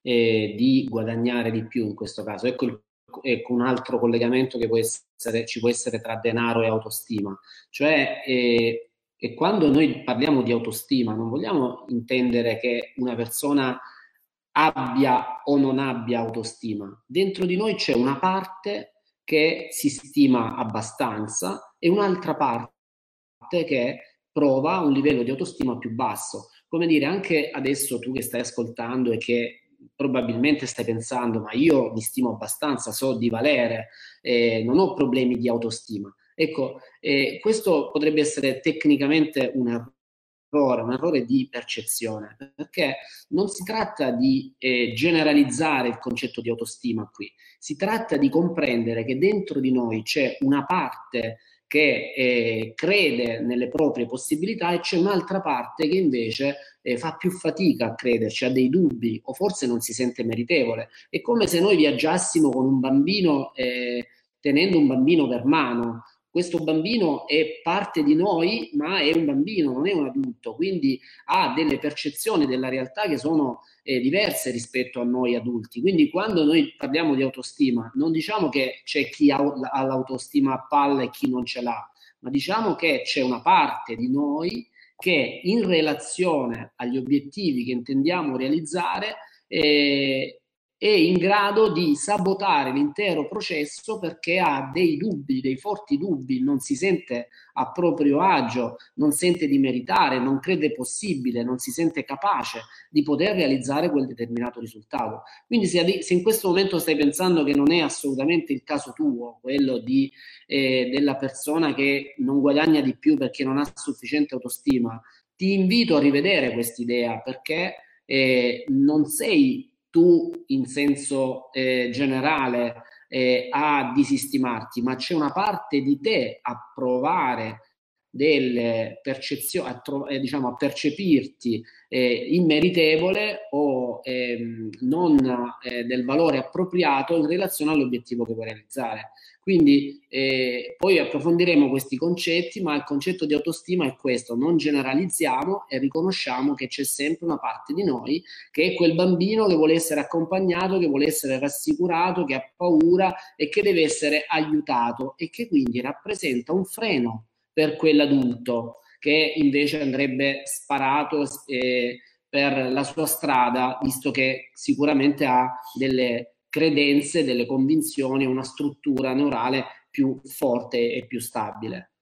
eh, di guadagnare di più in questo caso. Ecco, il, ecco un altro collegamento che può essere, ci può essere tra denaro e autostima, cioè eh, e quando noi parliamo di autostima non vogliamo intendere che una persona abbia o non abbia autostima. Dentro di noi c'è una parte che si stima abbastanza e un'altra parte che prova un livello di autostima più basso. Come dire, anche adesso tu che stai ascoltando e che probabilmente stai pensando, ma io mi stimo abbastanza, so di valere, eh, non ho problemi di autostima. Ecco, eh, questo potrebbe essere tecnicamente un errore, un errore di percezione, perché non si tratta di eh, generalizzare il concetto di autostima qui, si tratta di comprendere che dentro di noi c'è una parte che eh, crede nelle proprie possibilità e c'è un'altra parte che invece eh, fa più fatica a crederci, ha dei dubbi o forse non si sente meritevole. È come se noi viaggiassimo con un bambino eh, tenendo un bambino per mano questo bambino è parte di noi, ma è un bambino, non è un adulto, quindi ha delle percezioni della realtà che sono eh, diverse rispetto a noi adulti. Quindi quando noi parliamo di autostima, non diciamo che c'è chi ha, l'autostima a palla e chi non ce l'ha, ma diciamo che c'è una parte di noi che in relazione agli obiettivi che intendiamo realizzare eh, è in grado di sabotare l'intero processo perché ha dei dubbi, dei forti dubbi, non si sente a proprio agio, non sente di meritare, non crede possibile, non si sente capace di poter realizzare quel determinato risultato. Quindi se, in questo momento stai pensando che non è assolutamente il caso tuo, quello di, eh, della persona che non guadagna di più perché non ha sufficiente autostima, ti invito a rivedere quest'idea perché eh, non sei tu in senso eh, generale eh, a disistimarti, ma c'è una parte di te a provare delle percezioni, a, tro- eh, diciamo, a percepirti eh, immeritevole o ehm, non eh, del valore appropriato in relazione all'obiettivo che vuoi realizzare. Quindi eh, poi approfondiremo questi concetti, ma il concetto di autostima è questo, non generalizziamo e riconosciamo che c'è sempre una parte di noi che è quel bambino che vuole essere accompagnato, che vuole essere rassicurato, che ha paura e che deve essere aiutato e che quindi rappresenta un freno per quell'adulto che invece andrebbe sparato eh, per la sua strada, visto che sicuramente ha delle credenze, delle convinzioni, una struttura neurale più forte e più stabile.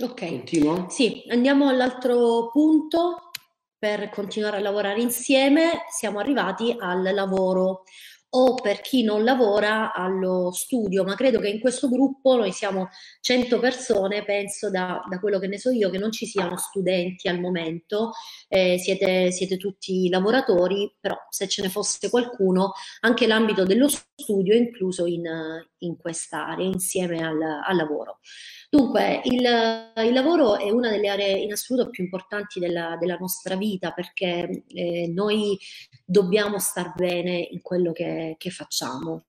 Ok. Continuo? Sì, andiamo all'altro punto per continuare a lavorare insieme. Siamo arrivati al lavoro o per chi non lavora allo studio, ma credo che in questo gruppo noi siamo 100 persone, penso da, da quello che ne so io, che non ci siano studenti al momento, eh, siete, siete, tutti lavoratori, però se ce ne fosse qualcuno, anche l'ambito dello studio è incluso in, in quest'area, insieme al, al lavoro. Dunque, il, il, lavoro è una delle aree in assoluto più importanti della, della nostra vita perché eh, noi dobbiamo star bene in quello che, che facciamo.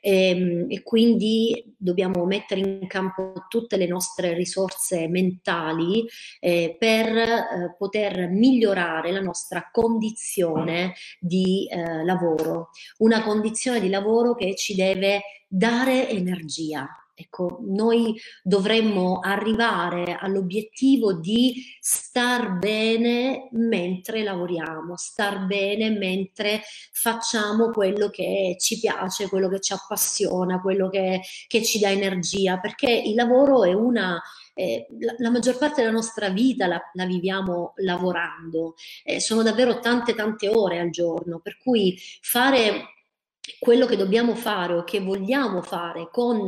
E, ehm, e, quindi dobbiamo mettere in campo tutte le nostre risorse mentali eh, per eh, poter migliorare la nostra condizione di eh, lavoro, una condizione di lavoro che ci deve dare energia, Ecco, noi dovremmo arrivare all'obiettivo di star bene mentre lavoriamo, star bene mentre facciamo quello che ci piace, quello che ci appassiona, quello che, che ci dà energia, perché il lavoro è una, eh, la, la, maggior parte della nostra vita la, la viviamo lavorando, eh, sono davvero tante tante ore al giorno, per cui fare quello che dobbiamo fare o che vogliamo fare con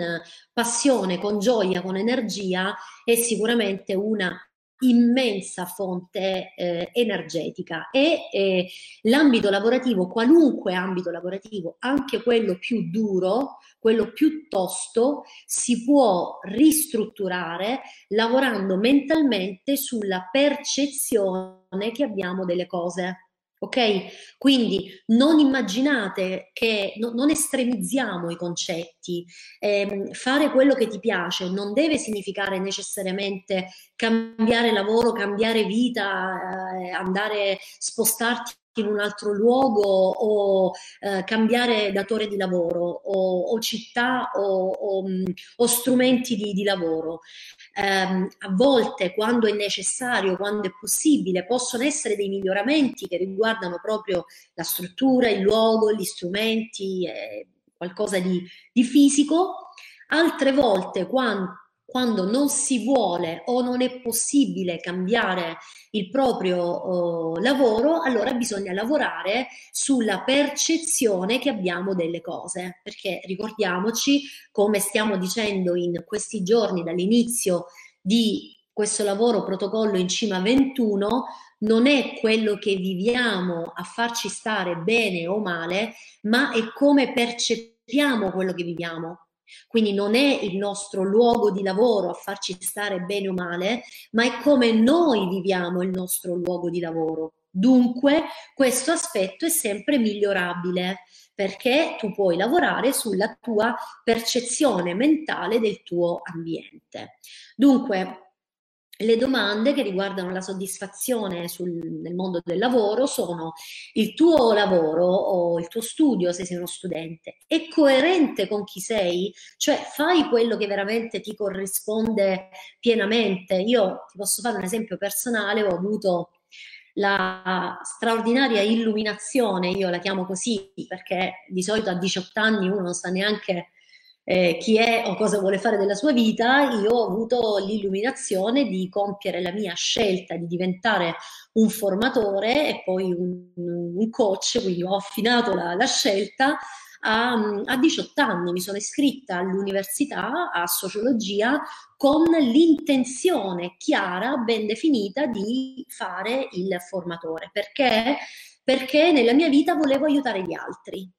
passione, con gioia, con energia è sicuramente una immensa fonte eh, energetica e eh, l'ambito lavorativo, qualunque ambito lavorativo, anche quello più duro, quello più tosto, si può ristrutturare lavorando mentalmente sulla percezione che abbiamo delle cose. Ok? Quindi non immaginate che no, non estremizziamo i concetti. Eh, fare quello che ti piace non deve significare necessariamente cambiare lavoro, cambiare vita, eh, andare, spostarti in un altro luogo o eh, cambiare datore di lavoro o, o città o, o, mm, o strumenti di, di lavoro. Um, a volte, quando è necessario, quando è possibile, possono essere dei miglioramenti che riguardano proprio la struttura, il luogo, gli strumenti, eh, qualcosa di, di fisico. Altre volte, quando quando non si vuole o non è possibile cambiare il proprio eh, lavoro, allora bisogna lavorare sulla percezione che abbiamo delle cose, perché ricordiamoci, come stiamo dicendo in questi giorni dall'inizio di questo lavoro protocollo in cima 21, non è quello che viviamo a farci stare bene o male, ma è come percepiamo quello che viviamo. Quindi non è il nostro luogo di lavoro a farci stare bene o male, ma è come noi viviamo il nostro luogo di lavoro. Dunque, questo aspetto è sempre migliorabile perché tu puoi lavorare sulla tua percezione mentale del tuo ambiente. Dunque, le domande che riguardano la soddisfazione sul, nel mondo del lavoro sono il tuo lavoro o il tuo studio se sei uno studente è coerente con chi sei? Cioè fai quello che veramente ti corrisponde pienamente? Io ti posso fare un esempio personale, ho avuto la straordinaria illuminazione, io la chiamo così perché di solito a 18 anni uno non sa neanche eh, chi è o cosa vuole fare della sua vita, io ho avuto l'illuminazione di compiere la mia scelta di diventare un formatore e poi un, un coach, quindi ho affinato la, la scelta. A, a 18 anni mi sono iscritta all'università a sociologia con l'intenzione chiara, ben definita, di fare il formatore. Perché? Perché nella mia vita volevo aiutare gli altri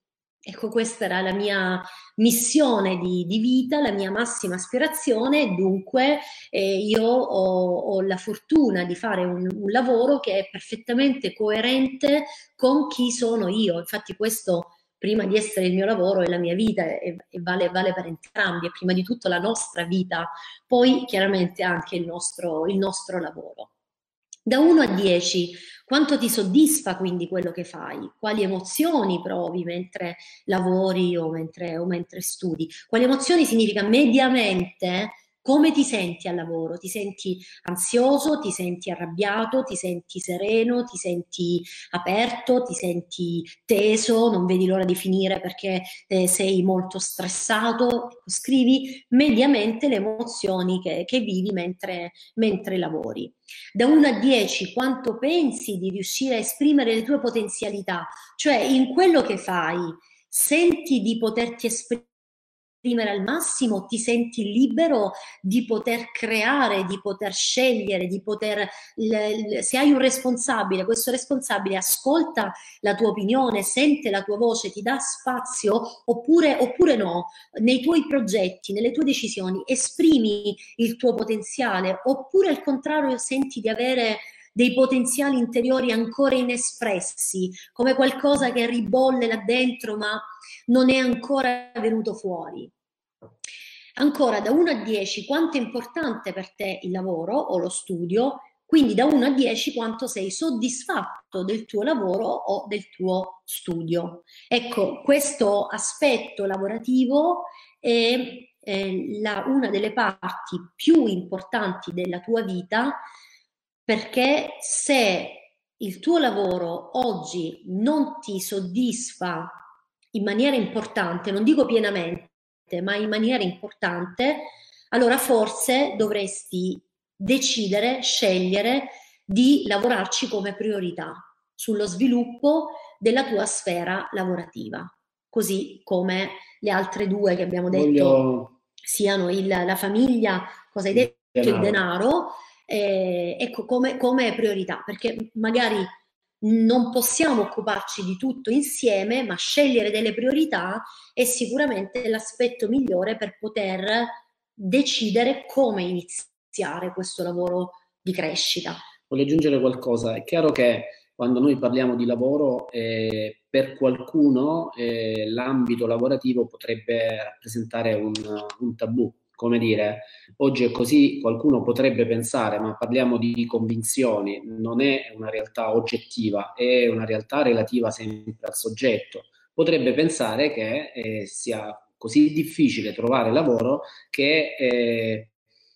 Ecco, questa era la mia missione di, di vita, la mia massima aspirazione dunque eh, io ho, ho, la fortuna di fare un, un, lavoro che è perfettamente coerente con chi sono io. Infatti questo, prima di essere il mio lavoro, è la mia vita e, e vale, vale, per entrambi, è prima di tutto la nostra vita, poi chiaramente anche il nostro, il nostro lavoro. Da 1 a 10, quanto ti soddisfa quindi quello che fai? Quali emozioni provi mentre lavori o mentre, o mentre studi? Quali emozioni significa mediamente come ti senti al lavoro? Ti senti ansioso, ti senti arrabbiato, ti senti sereno, ti senti aperto, ti senti teso, non vedi l'ora di finire perché eh, sei molto stressato? Ecco, scrivi mediamente le emozioni che, che vivi mentre, mentre lavori. Da 1 a 10 quanto pensi di riuscire a esprimere le tue potenzialità? Cioè in quello che fai senti di poterti esprimere esprimere al massimo, ti senti libero di poter creare, di poter scegliere, di poter, se hai un responsabile, questo responsabile ascolta la tua opinione, sente la tua voce, ti dà spazio oppure, oppure no, nei tuoi progetti, nelle tue decisioni, esprimi il tuo potenziale oppure al contrario senti di avere dei potenziali interiori ancora inespressi, come qualcosa che ribolle là dentro ma non è ancora venuto fuori. Ancora da 1 a 10 quanto è importante per te il lavoro o lo studio, quindi da 1 a 10 quanto sei soddisfatto del tuo lavoro o del tuo studio. Ecco, questo aspetto lavorativo è eh, la, una delle parti più importanti della tua vita perché se il tuo lavoro oggi non ti soddisfa in maniera importante, non dico pienamente, ma in maniera importante, allora forse dovresti decidere, scegliere di lavorarci come priorità sullo sviluppo della tua sfera lavorativa, così come le altre due che abbiamo detto Voglio... siano il, la famiglia, cosa hai detto, denaro. il denaro, eh, ecco come, come priorità, perché magari non possiamo occuparci di tutto insieme, ma scegliere delle priorità è sicuramente l'aspetto migliore per poter decidere come iniziare questo lavoro di crescita. Voglio aggiungere qualcosa. È chiaro che quando noi parliamo di lavoro, eh, per qualcuno eh, l'ambito lavorativo potrebbe rappresentare un, un tabù come dire, oggi è così, qualcuno potrebbe pensare, ma parliamo di convinzioni, non è una realtà oggettiva, è una realtà relativa sempre al soggetto. Potrebbe pensare che eh, sia così difficile trovare lavoro che eh,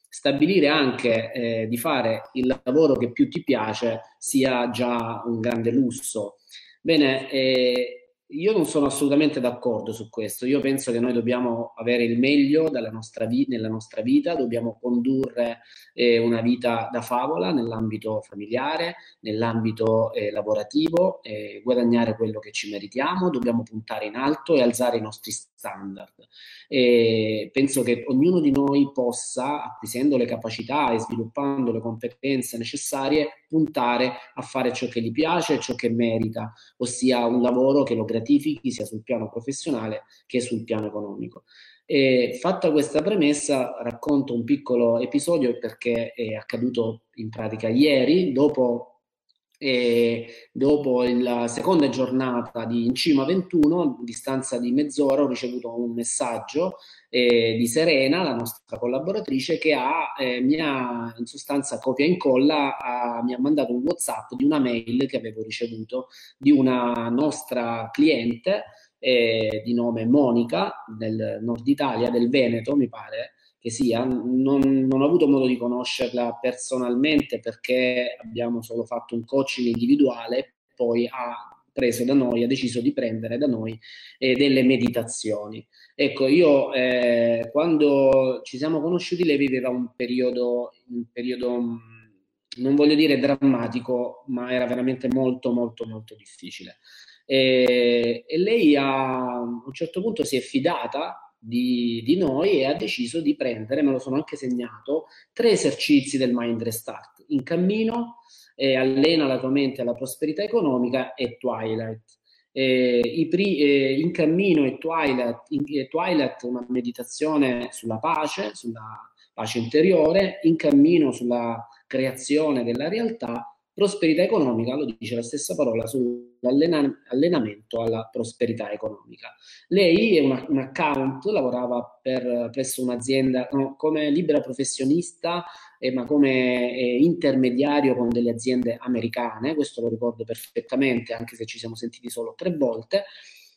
stabilire anche eh, di fare il lavoro che più ti piace sia già un grande lusso. Bene, eh, io non sono assolutamente d'accordo su questo. Io penso che noi dobbiamo avere il meglio nostra vi- nella nostra vita, dobbiamo condurre eh, una vita da favola nell'ambito familiare, nell'ambito eh, lavorativo, eh, guadagnare quello che ci meritiamo, dobbiamo puntare in alto e alzare i nostri standard. E penso che ognuno di noi possa, acquisendo le capacità e sviluppando le competenze necessarie, puntare a fare ciò che gli piace e ciò che merita, ossia un lavoro che lo gratifichi sia sul piano professionale che sul piano economico. E fatta questa premessa, racconto un piccolo episodio perché è accaduto in pratica ieri, dopo e dopo la seconda giornata di Incima 21, a distanza di mezz'ora, ho ricevuto un messaggio eh, di Serena, la nostra collaboratrice, che ha, eh, mi ha in sostanza copia e incolla, ha, mi ha mandato un WhatsApp di una mail che avevo ricevuto di una nostra cliente eh, di nome Monica del nord Italia, del Veneto, mi pare, che sia, non, non, ho avuto modo di conoscerla personalmente perché abbiamo solo fatto un coaching individuale, poi ha preso da noi, ha deciso di prendere da noi eh, delle meditazioni. Ecco, io eh, quando ci siamo conosciuti lei viveva un periodo, un periodo, mm, non voglio dire drammatico, ma era veramente molto, molto, molto difficile. E, e lei a, a un certo punto si è fidata di, di, noi e ha deciso di prendere, me lo sono anche segnato, tre esercizi del Mind Restart, in cammino, eh, allena la tua mente alla prosperità economica e Twilight. Eh, pri, eh, in cammino e Twilight, in, eh, Twilight una meditazione sulla pace, sulla pace interiore, in cammino sulla creazione della realtà prosperità economica, lo dice la stessa parola, sull'allenamento alla prosperità economica. Lei è una, un account, lavorava per, presso un'azienda no, come libera professionista, eh, ma come eh, intermediario con delle aziende americane, questo lo ricordo perfettamente, anche se ci siamo sentiti solo tre volte,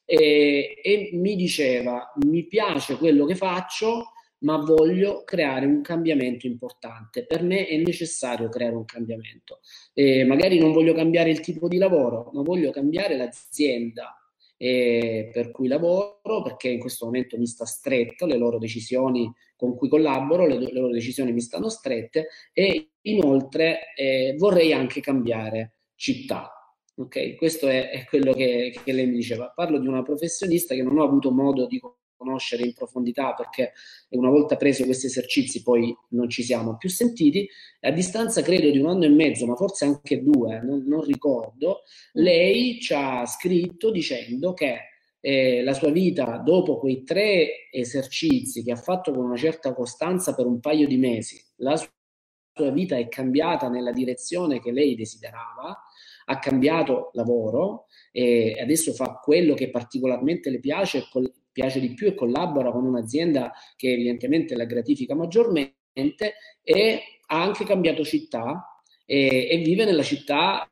e, e mi diceva, mi piace quello che faccio, ma voglio creare un cambiamento importante. Per me è necessario creare un cambiamento. Eh, magari non voglio cambiare il tipo di lavoro, ma voglio cambiare l'azienda eh, per cui lavoro, perché in questo momento mi sta stretto, le loro decisioni con cui collaboro, le, le loro decisioni mi stanno strette e inoltre eh, vorrei anche cambiare città. Ok, questo è, è quello che, che lei mi diceva. Parlo di una professionista che non ho avuto modo di conoscere in profondità perché una volta preso questi esercizi poi non ci siamo più sentiti. A distanza credo di un anno e mezzo, ma forse anche due, non, non ricordo, mm. lei ci ha scritto dicendo che eh, la sua vita dopo quei tre esercizi che ha fatto con una certa costanza per un paio di mesi, la sua vita è cambiata nella direzione che lei desiderava, ha cambiato lavoro e adesso fa quello che particolarmente le piace piace di più e collabora con un'azienda che evidentemente la gratifica maggiormente e ha anche cambiato città e, e vive nella città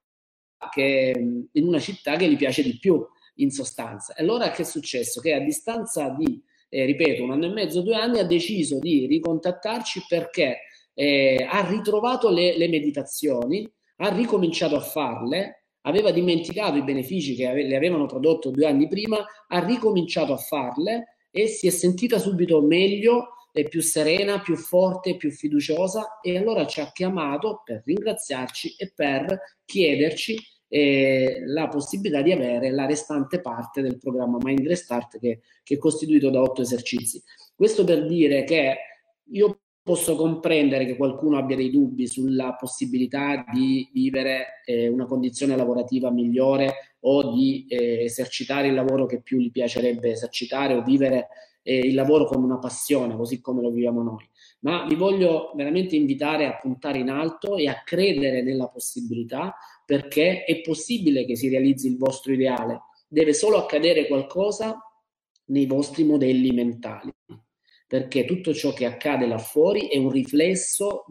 che, in una città che gli piace di più in sostanza. Allora che è successo? Che a distanza di, eh, ripeto, un anno e mezzo, due anni, ha deciso di ricontattarci perché eh, ha ritrovato le, le meditazioni, ha ricominciato a farle aveva dimenticato i benefici che ave- le avevano prodotto due anni prima, ha ricominciato a farle e si è sentita subito meglio, e più serena, più forte, più fiduciosa e allora ci ha chiamato per ringraziarci e per chiederci eh, la possibilità di avere la restante parte del programma Mind Restart che, che è costituito da otto esercizi. Questo per dire che io posso comprendere che qualcuno abbia dei dubbi sulla possibilità di vivere eh, una condizione lavorativa migliore o di eh, esercitare il lavoro che più gli piacerebbe esercitare o vivere eh, il lavoro come una passione, così come lo viviamo noi. Ma vi voglio veramente invitare a puntare in alto e a credere nella possibilità perché è possibile che si realizzi il vostro ideale. Deve solo accadere qualcosa nei vostri modelli mentali perché tutto ciò che accade là fuori è un riflesso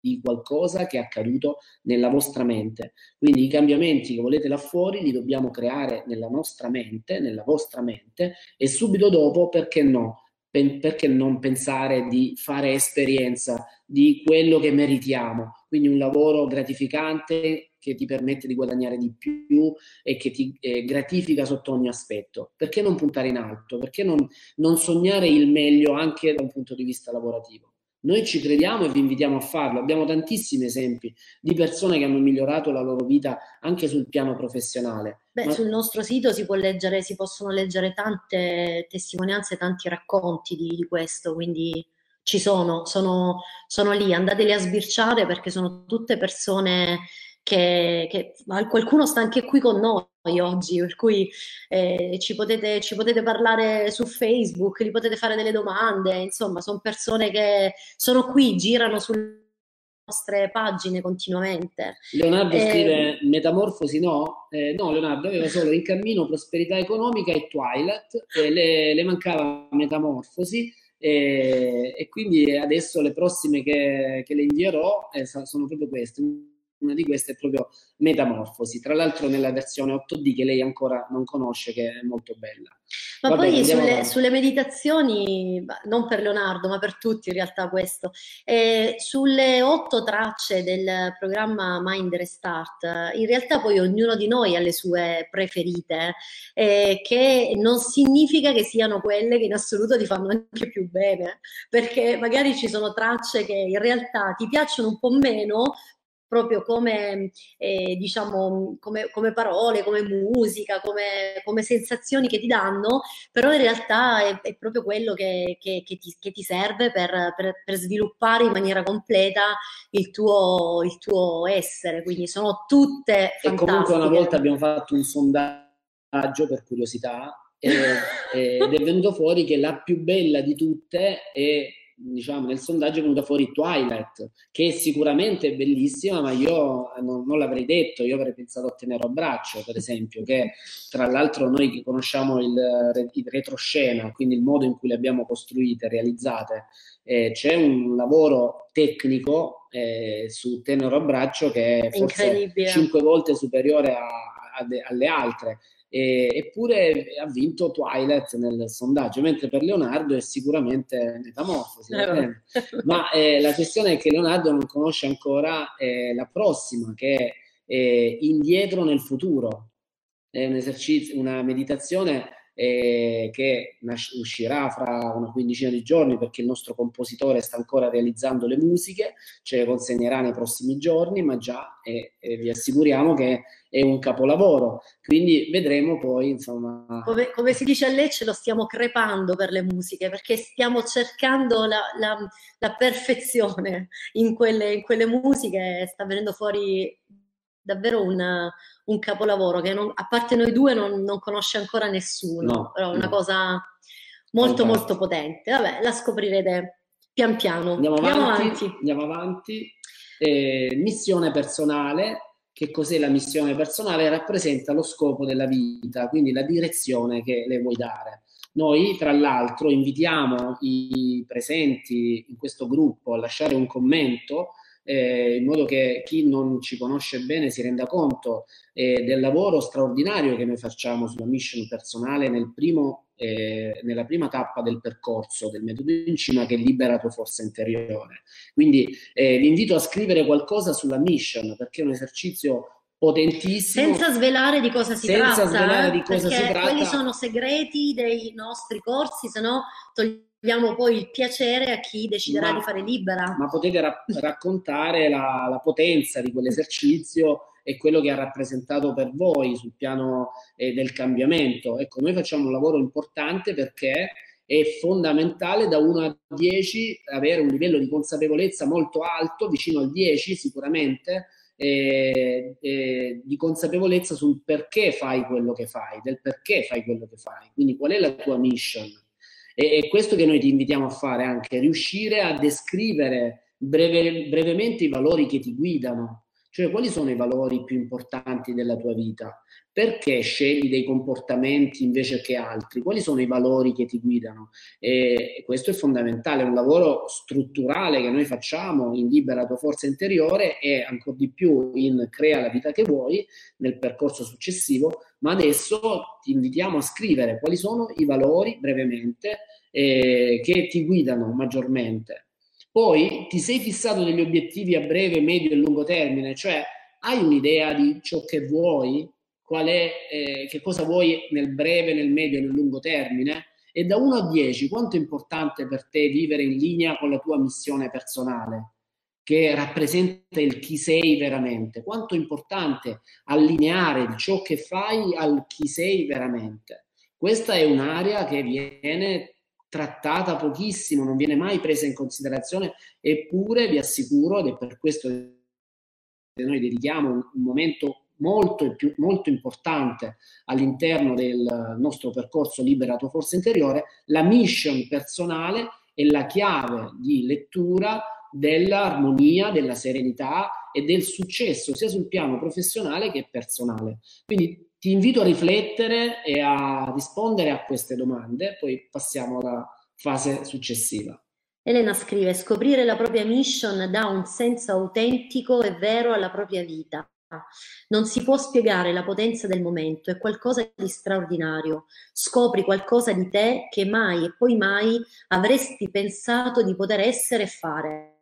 di qualcosa che è accaduto nella vostra mente. Quindi i cambiamenti che volete là fuori li dobbiamo creare nella nostra mente, nella vostra mente e subito dopo, perché no? perché non pensare di fare esperienza di quello che meritiamo? Quindi un lavoro gratificante che ti permette di guadagnare di più e che ti eh, gratifica sotto ogni aspetto. Perché non puntare in alto? Perché non, non sognare il meglio anche da un punto di vista lavorativo? Noi ci crediamo e vi invitiamo a farlo. Abbiamo tantissimi esempi di persone che hanno migliorato la loro vita anche sul piano professionale. Beh, Ma... sul nostro sito si, leggere, si, possono leggere tante testimonianze, tanti racconti di, di questo, quindi ci sono, sono, sono lì, andateli a sbirciare perché sono tutte persone che, che qualcuno sta anche qui con noi oggi, per cui eh, ci, potete, ci, potete, parlare su Facebook, gli potete fare delle domande, insomma, sono persone che sono qui, girano sulle nostre pagine continuamente. Leonardo eh, scrive Metamorfosi no? Eh, no, Leonardo aveva solo In cammino, Prosperità economica e Twilight, le, le mancava Metamorfosi. E, e, quindi adesso le prossime che, che le invierò eh, sono proprio queste una di queste è proprio Metamorfosi, tra l'altro nella versione 8D che lei ancora non conosce, che è molto bella. Ma Va poi bene, sulle, sulle, meditazioni, non per Leonardo, ma per tutti in realtà questo, eh, sulle otto tracce del programma Mind Restart, in realtà poi ognuno di noi ha le sue preferite, eh, che non significa che siano quelle che in assoluto ti fanno anche più bene, perché magari ci sono tracce che in realtà ti piacciono un po' meno, proprio come, eh, diciamo, come, come, parole, come musica, come, come, sensazioni che ti danno, però in realtà è, è proprio quello che, che, che, ti, che ti, serve per, per, per, sviluppare in maniera completa il tuo, il tuo essere. Quindi sono tutte fantastiche. E comunque una volta abbiamo fatto un sondaggio per curiosità <laughs> ed è venuto fuori che la più bella di tutte è diciamo, nel sondaggio è venuta fuori Twilight, che sicuramente è bellissima, ma io non, non, l'avrei detto, io avrei pensato a Tenero braccio, per esempio, che tra l'altro noi che conosciamo il, il retroscena, quindi il modo in cui le abbiamo costruite, realizzate, eh, c'è un lavoro tecnico eh, su Tenero braccio che è forse cinque volte superiore a, a, alle altre e, eppure ha vinto Twilight nel sondaggio, mentre per Leonardo è sicuramente Metamorfosi. Eh, Ma eh, la questione è che Leonardo non conosce ancora eh, la prossima, che è eh, Indietro nel futuro. È un esercizio, una meditazione eh, che uscirà fra una quindicina di giorni perché il nostro compositore sta ancora realizzando le musiche, ce le consegnerà nei prossimi giorni, ma già eh, eh, vi assicuriamo che è un capolavoro. Quindi vedremo poi, insomma... Come, come, si dice a Lecce, lo stiamo crepando per le musiche perché stiamo cercando la, la, la perfezione in quelle, in quelle musiche, sta venendo fuori davvero un, un capolavoro che non, a parte noi due non, non conosce ancora nessuno, no, però è una no. cosa molto Fantastico. molto potente. Vabbè, la scoprirete pian piano. Andiamo avanti. Andiamo avanti. Andiamo avanti. Eh, missione personale. Che cos'è la missione personale? Rappresenta lo scopo della vita, quindi la direzione che le vuoi dare. Noi, tra l'altro, invitiamo i presenti in questo gruppo a lasciare un commento eh, in modo che chi non ci conosce bene si renda conto eh, del lavoro straordinario che noi facciamo sulla mission personale nel primo, eh, nella prima tappa del percorso del metodo in cima che libera tua forza interiore. Quindi eh, vi invito a scrivere qualcosa sulla mission perché è un esercizio potentissimo. Senza svelare di cosa si senza tratta. Svelare di cosa si tratta. quelli sono segreti dei nostri corsi, se no togliamo diamo poi il piacere a chi deciderà ma, di fare libera. Ma potete ra- <laughs> raccontare la, la, potenza di quell'esercizio e quello che ha rappresentato per voi sul piano eh, del cambiamento. Ecco, noi facciamo un lavoro importante perché è fondamentale da 1 a 10 avere un livello di consapevolezza molto alto, vicino al 10 sicuramente, eh, eh, di consapevolezza sul perché fai quello che fai, del perché fai quello che fai. Quindi qual è la tua mission? E è questo che noi ti invitiamo a fare anche, riuscire a descrivere breve, brevemente i valori che ti guidano. Cioè quali sono i valori più importanti della tua vita? Perché scegli dei comportamenti invece che altri? Quali sono i valori che ti guidano? E questo è fondamentale, è un lavoro strutturale che noi facciamo in Libera tua forza interiore e ancora di più in Crea la vita che vuoi nel percorso successivo, ma adesso ti invitiamo a scrivere quali sono i valori brevemente eh, che ti guidano maggiormente poi ti sei fissato degli obiettivi a breve, medio e lungo termine, cioè hai un'idea di ciò che vuoi, è, eh, che cosa vuoi nel breve, nel medio e nel lungo termine? E da 1 a 10, quanto è importante per te vivere in linea con la tua missione personale, che rappresenta il chi sei veramente? Quanto è importante allineare ciò che fai al chi sei veramente? Questa è un'area che viene trattata pochissimo, non viene mai presa in considerazione, eppure vi assicuro, ed è per questo che noi dedichiamo un, momento molto, più, molto importante all'interno del nostro percorso Libera tua forza interiore, la mission personale è la chiave di lettura dell'armonia, della serenità e del successo sia sul piano professionale che personale. Quindi ti invito a riflettere e a rispondere a queste domande, poi passiamo alla fase successiva. Elena scrive, scoprire la propria mission dà un senso autentico e vero alla propria vita. Non si può spiegare la potenza del momento, è qualcosa di straordinario. Scopri qualcosa di te che mai e poi mai avresti pensato di poter essere e fare.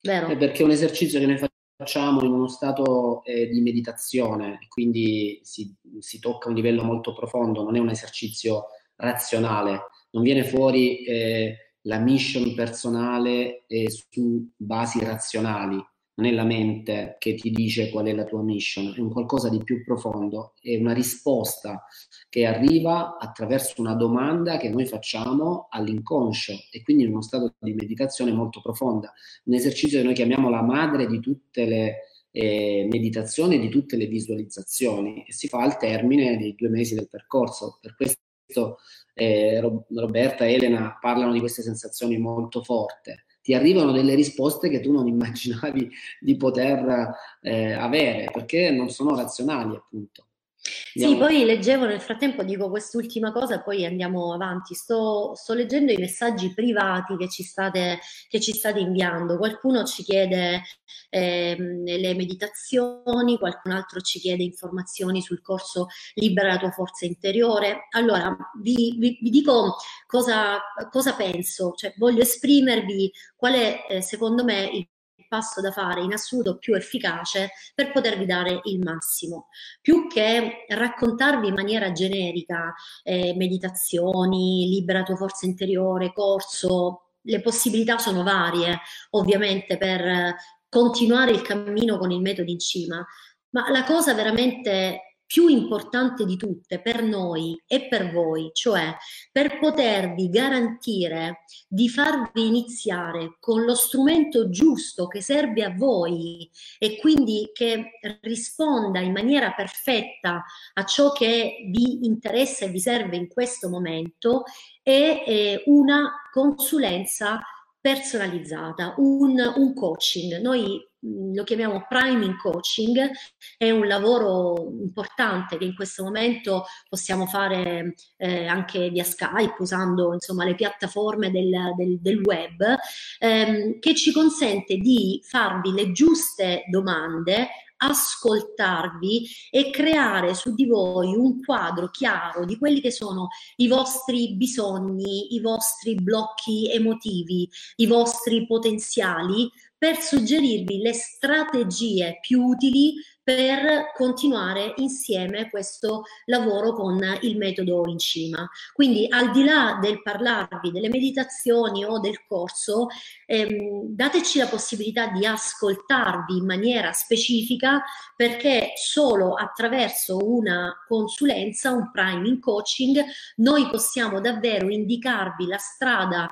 Vero? È perché è un esercizio che noi facciamo in uno stato eh, di meditazione, quindi si, si, tocca un livello molto profondo, non è un esercizio razionale, non viene fuori eh, la mission personale eh, su basi razionali, non è la mente che ti dice qual è la tua mission, è un qualcosa di più profondo, è una risposta che arriva attraverso una domanda che noi facciamo all'inconscio e quindi in uno stato di meditazione molto profonda, un esercizio che noi chiamiamo la madre di tutte le eh, meditazioni, di tutte le visualizzazioni e si fa al termine dei due mesi del percorso. Per questo eh, Roberta e Elena parlano di queste sensazioni molto forti ti arrivano delle risposte che tu non immaginavi di poter eh, avere, perché non sono razionali, appunto. Sì, poi leggevo nel frattempo, dico quest'ultima cosa e poi andiamo avanti. Sto, sto leggendo i messaggi privati che ci state, che ci state inviando. Qualcuno ci chiede eh, le meditazioni, qualcun altro ci chiede informazioni sul corso Libera la tua forza interiore. Allora, vi, vi, vi dico cosa, cosa penso, cioè voglio esprimervi qual è eh, secondo me il passo da fare in assoluto più efficace per potervi dare il massimo. Più che raccontarvi in maniera generica eh, meditazioni, libera tua forza interiore, corso, le possibilità sono varie ovviamente per continuare il cammino con il metodo in cima, ma la cosa veramente più importante di tutte per noi e per voi, cioè per potervi garantire di farvi iniziare con lo strumento giusto che serve a voi e quindi che risponda in maniera perfetta a ciò che vi interessa e vi serve in questo momento, è una consulenza personalizzata, un, un coaching. Noi lo chiamiamo priming coaching, è un lavoro importante che in questo momento possiamo fare eh, anche via Skype usando insomma, le piattaforme del, del, del web, ehm, che ci consente di farvi le giuste domande ascoltarvi e creare su di voi un quadro chiaro di quelli che sono i vostri bisogni, i vostri blocchi emotivi, i vostri potenziali per suggerirvi le strategie più utili per continuare insieme questo lavoro con il metodo in cima. Quindi al di là del parlarvi delle meditazioni o del corso, ehm, dateci la possibilità di ascoltarvi in maniera specifica perché solo attraverso una consulenza, un priming coaching, noi possiamo davvero indicarvi la strada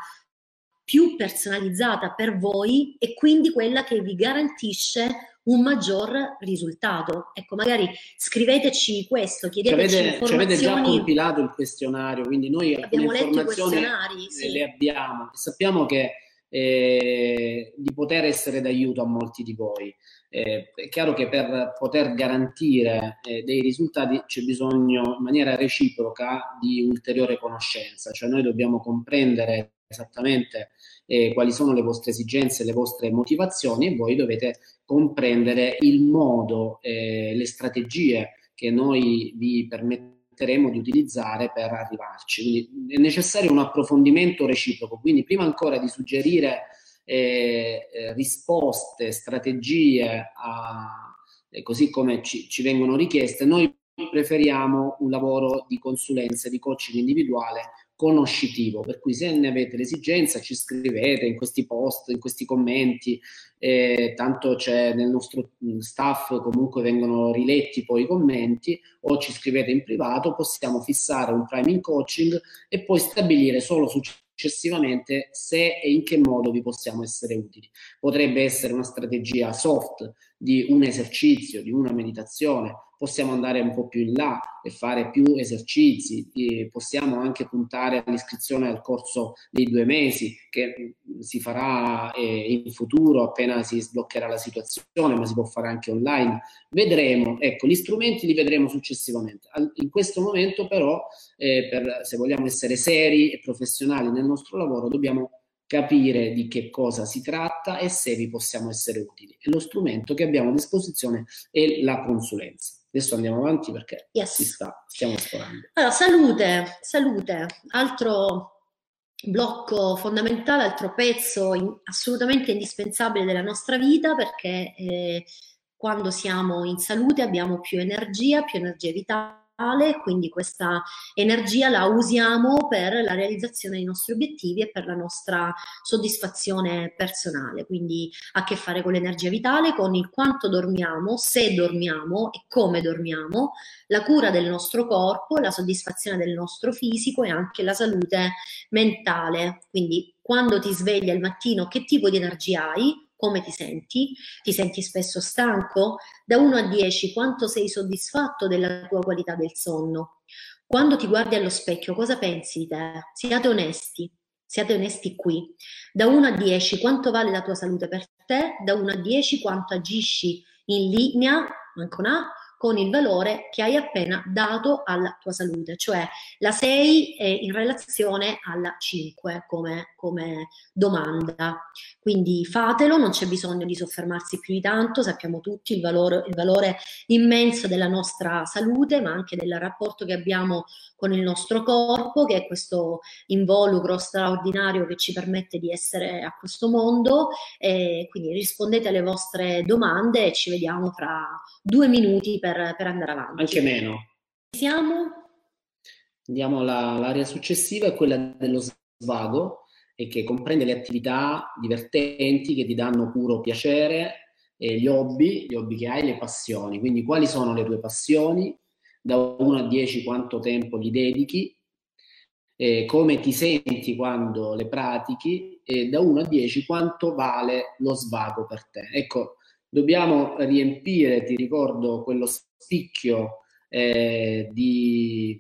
più personalizzata per voi e quindi quella che vi garantisce un maggior risultato. Ecco, magari scriveteci questo, chiedeteci ci avete, informazioni. Ci avete già compilato il questionario, quindi noi abbiamo letto i questionari, sì. le abbiamo. Sappiamo che eh, di poter essere d'aiuto a molti di voi. Eh, è chiaro che per poter garantire eh, dei risultati c'è bisogno in maniera reciproca di ulteriore conoscenza, cioè noi dobbiamo comprendere esattamente eh, quali sono le vostre esigenze, le vostre motivazioni e voi dovete comprendere il modo, eh, le strategie che noi vi permetteremo di utilizzare per arrivarci. Quindi è necessario un approfondimento reciproco, quindi prima ancora di suggerire eh, eh risposte, strategie, a, eh, così come ci, ci vengono richieste, noi preferiamo un lavoro di consulenza, di coaching individuale conoscitivo, per cui se ne avete l'esigenza ci scrivete in questi post, in questi commenti, eh, tanto c'è nel nostro staff comunque vengono riletti poi i commenti o ci scrivete in privato, possiamo fissare un priming coaching e poi stabilire solo successivamente se e in che modo vi possiamo essere utili. Potrebbe essere una strategia soft di un esercizio, di una meditazione, possiamo andare un po' più in là e fare più esercizi, possiamo anche puntare all'iscrizione al corso dei due mesi che si farà eh, in futuro appena si sbloccherà la situazione, ma si può fare anche online. Vedremo, ecco, gli strumenti li vedremo successivamente. In questo momento però, eh, per, se vogliamo essere seri e professionali nel nostro lavoro, dobbiamo capire di che cosa si tratta e se vi possiamo essere utili. E lo strumento che abbiamo a disposizione è la consulenza. Adesso andiamo avanti perché yes. si sta, stiamo sforando. Allora, salute, salute, altro blocco fondamentale, altro pezzo in, assolutamente indispensabile della nostra vita perché eh, quando siamo in salute abbiamo più energia, più energia vitale quindi questa energia la usiamo per la realizzazione dei nostri obiettivi e per la nostra soddisfazione personale, quindi ha a che fare con l'energia vitale, con il quanto dormiamo, se dormiamo e come dormiamo, la cura del nostro corpo, la soddisfazione del nostro fisico e anche la salute mentale, quindi quando ti svegli al mattino che tipo di energia hai, come ti senti? Ti senti spesso stanco? Da 1 a 10 quanto sei soddisfatto della tua qualità del sonno? Quando ti guardi allo specchio cosa pensi di te? Siate onesti, siate onesti qui. Da 1 a 10 quanto vale la tua salute per te? Da 1 a 10 quanto agisci in linea, manco una, con il valore che hai appena dato alla tua salute, cioè la 6 è in relazione alla 5 come, come domanda. Quindi fatelo, non c'è bisogno di soffermarsi più di tanto, sappiamo tutti il valore, il valore immenso della nostra salute, ma anche del rapporto che abbiamo con il nostro corpo, che è questo involucro straordinario che ci permette di essere a questo mondo. E quindi rispondete alle vostre domande e ci vediamo fra due minuti per, per andare avanti. Anche meno. Siamo? Andiamo all'area successiva, è quella dello svago e che comprende le attività divertenti che ti danno puro piacere, eh, gli hobby, gli hobby che hai, le passioni. Quindi quali sono le tue passioni? Da 1 a 10 quanto tempo gli dedichi? Eh, come ti senti quando le pratichi? E da 1 a 10 quanto vale lo svago per te? Ecco, dobbiamo riempire, ti ricordo, quello spicchio eh, di,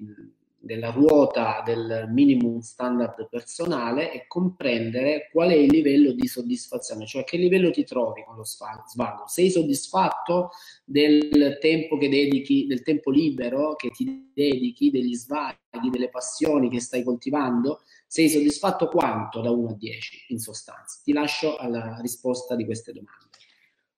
della ruota del minimum standard personale e comprendere qual è il livello di soddisfazione, cioè che livello ti trovi con lo svago. Sei soddisfatto del tempo che dedichi, del tempo libero che ti dedichi, degli svaghi, delle passioni che stai coltivando? Sei soddisfatto quanto da 1 a 10 in sostanza? Ti lascio alla risposta di queste domande.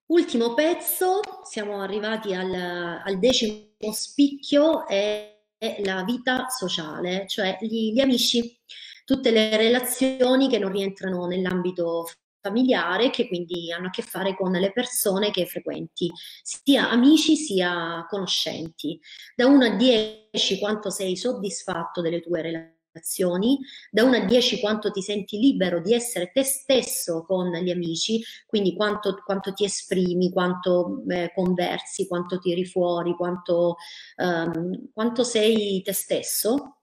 Ultimo pezzo, siamo arrivati al, al decimo spicchio e la vita sociale, cioè gli, gli amici, tutte le relazioni che non rientrano nell'ambito familiare che quindi hanno a che fare con le persone che frequenti, sia amici sia conoscenti. Da 1 a 10 quanto sei soddisfatto delle tue relazioni relazioni, da 1 a 10 quanto ti senti libero di essere te stesso con gli amici, quindi quanto, quanto ti esprimi, quanto eh, conversi, quanto tiri fuori, quanto, um, quanto sei te stesso.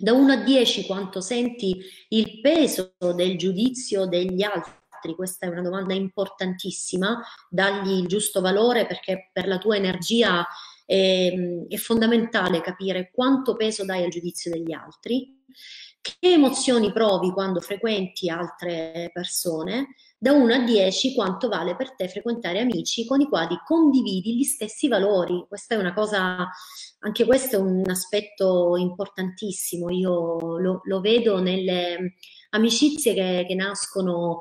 Da 1 a 10 quanto senti il peso del giudizio degli altri questa è una domanda importantissima, dagli il giusto valore perché per la tua energia è, è fondamentale capire quanto peso dai al giudizio degli altri che emozioni provi quando frequenti altre persone, da 1 a 10 quanto vale per te frequentare amici con i quali condividi gli stessi valori. Questa è una cosa, anche questo è un aspetto importantissimo, io lo, lo vedo nelle amicizie che, che nascono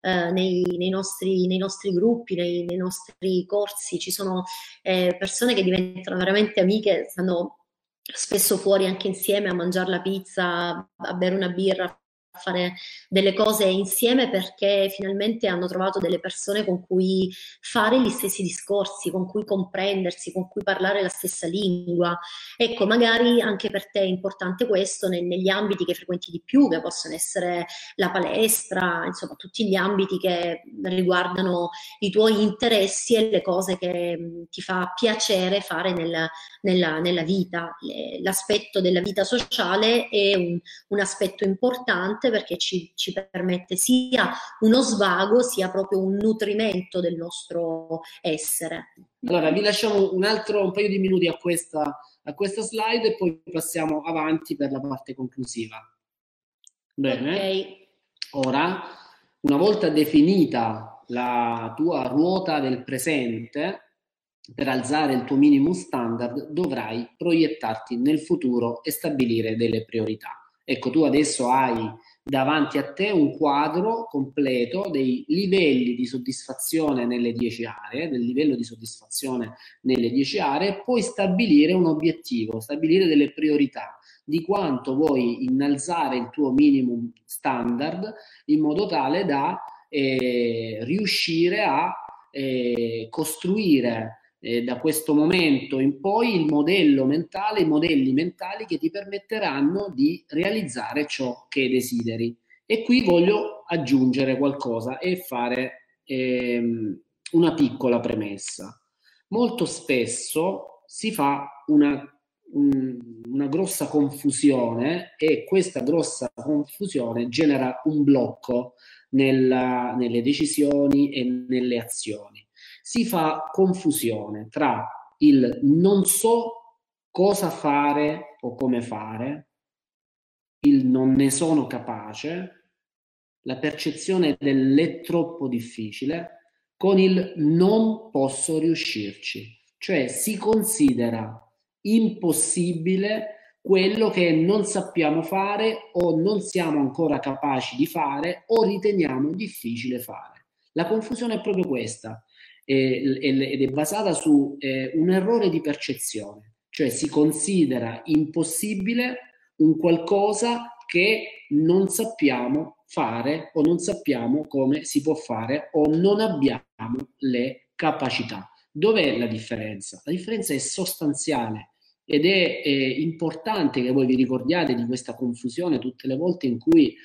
eh, nei, nei, nostri, nei, nostri, gruppi, nei, nei, nostri corsi, ci sono eh, persone che diventano veramente amiche, stanno spesso fuori anche insieme a mangiare la pizza, a bere una birra, fare delle cose insieme perché finalmente hanno trovato delle persone con cui fare gli stessi discorsi, con cui comprendersi, con cui parlare la stessa lingua. Ecco, magari anche per te è importante questo nel, negli ambiti che frequenti di più, che possono essere la palestra, insomma, tutti gli ambiti che riguardano i tuoi interessi e le cose che mh, ti fa piacere fare nel, nella, nella, vita. L'aspetto della vita sociale è un, un aspetto importante importante perché ci, ci permette sia uno svago sia proprio un nutrimento del nostro essere. Allora, vi lasciamo un altro un paio di minuti a questa, a questa slide e poi passiamo avanti per la parte conclusiva. Bene. Okay. Ora, una volta definita la tua ruota del presente, per alzare il tuo minimum standard, dovrai proiettarti nel futuro e stabilire delle priorità. Ecco, tu adesso hai davanti a te un quadro completo dei livelli di soddisfazione nelle 10 aree, del livello di soddisfazione nelle 10 aree, puoi stabilire un obiettivo, stabilire delle priorità di quanto vuoi innalzare il tuo minimum standard in modo tale da eh, riuscire a eh, costruire eh, da questo momento in poi il modello mentale, i modelli mentali che ti permetteranno di realizzare ciò che desideri. E qui voglio aggiungere qualcosa e fare ehm, una piccola premessa. Molto spesso si fa una, un, una grossa confusione e questa grossa confusione genera un blocco nella, nelle decisioni e nelle azioni si fa confusione tra il non so cosa fare o come fare, il non ne sono capace, la percezione dell'è troppo difficile, con il non posso riuscirci. Cioè si considera impossibile quello che non sappiamo fare o non siamo ancora capaci di fare o riteniamo difficile fare. La confusione è proprio questa ed è basata su eh, un errore di percezione, cioè si considera impossibile un qualcosa che non sappiamo fare o non sappiamo come si può fare o non abbiamo le capacità. Dov'è la differenza? La differenza è sostanziale ed è, è importante che voi vi ricordiate di questa confusione tutte le volte in cui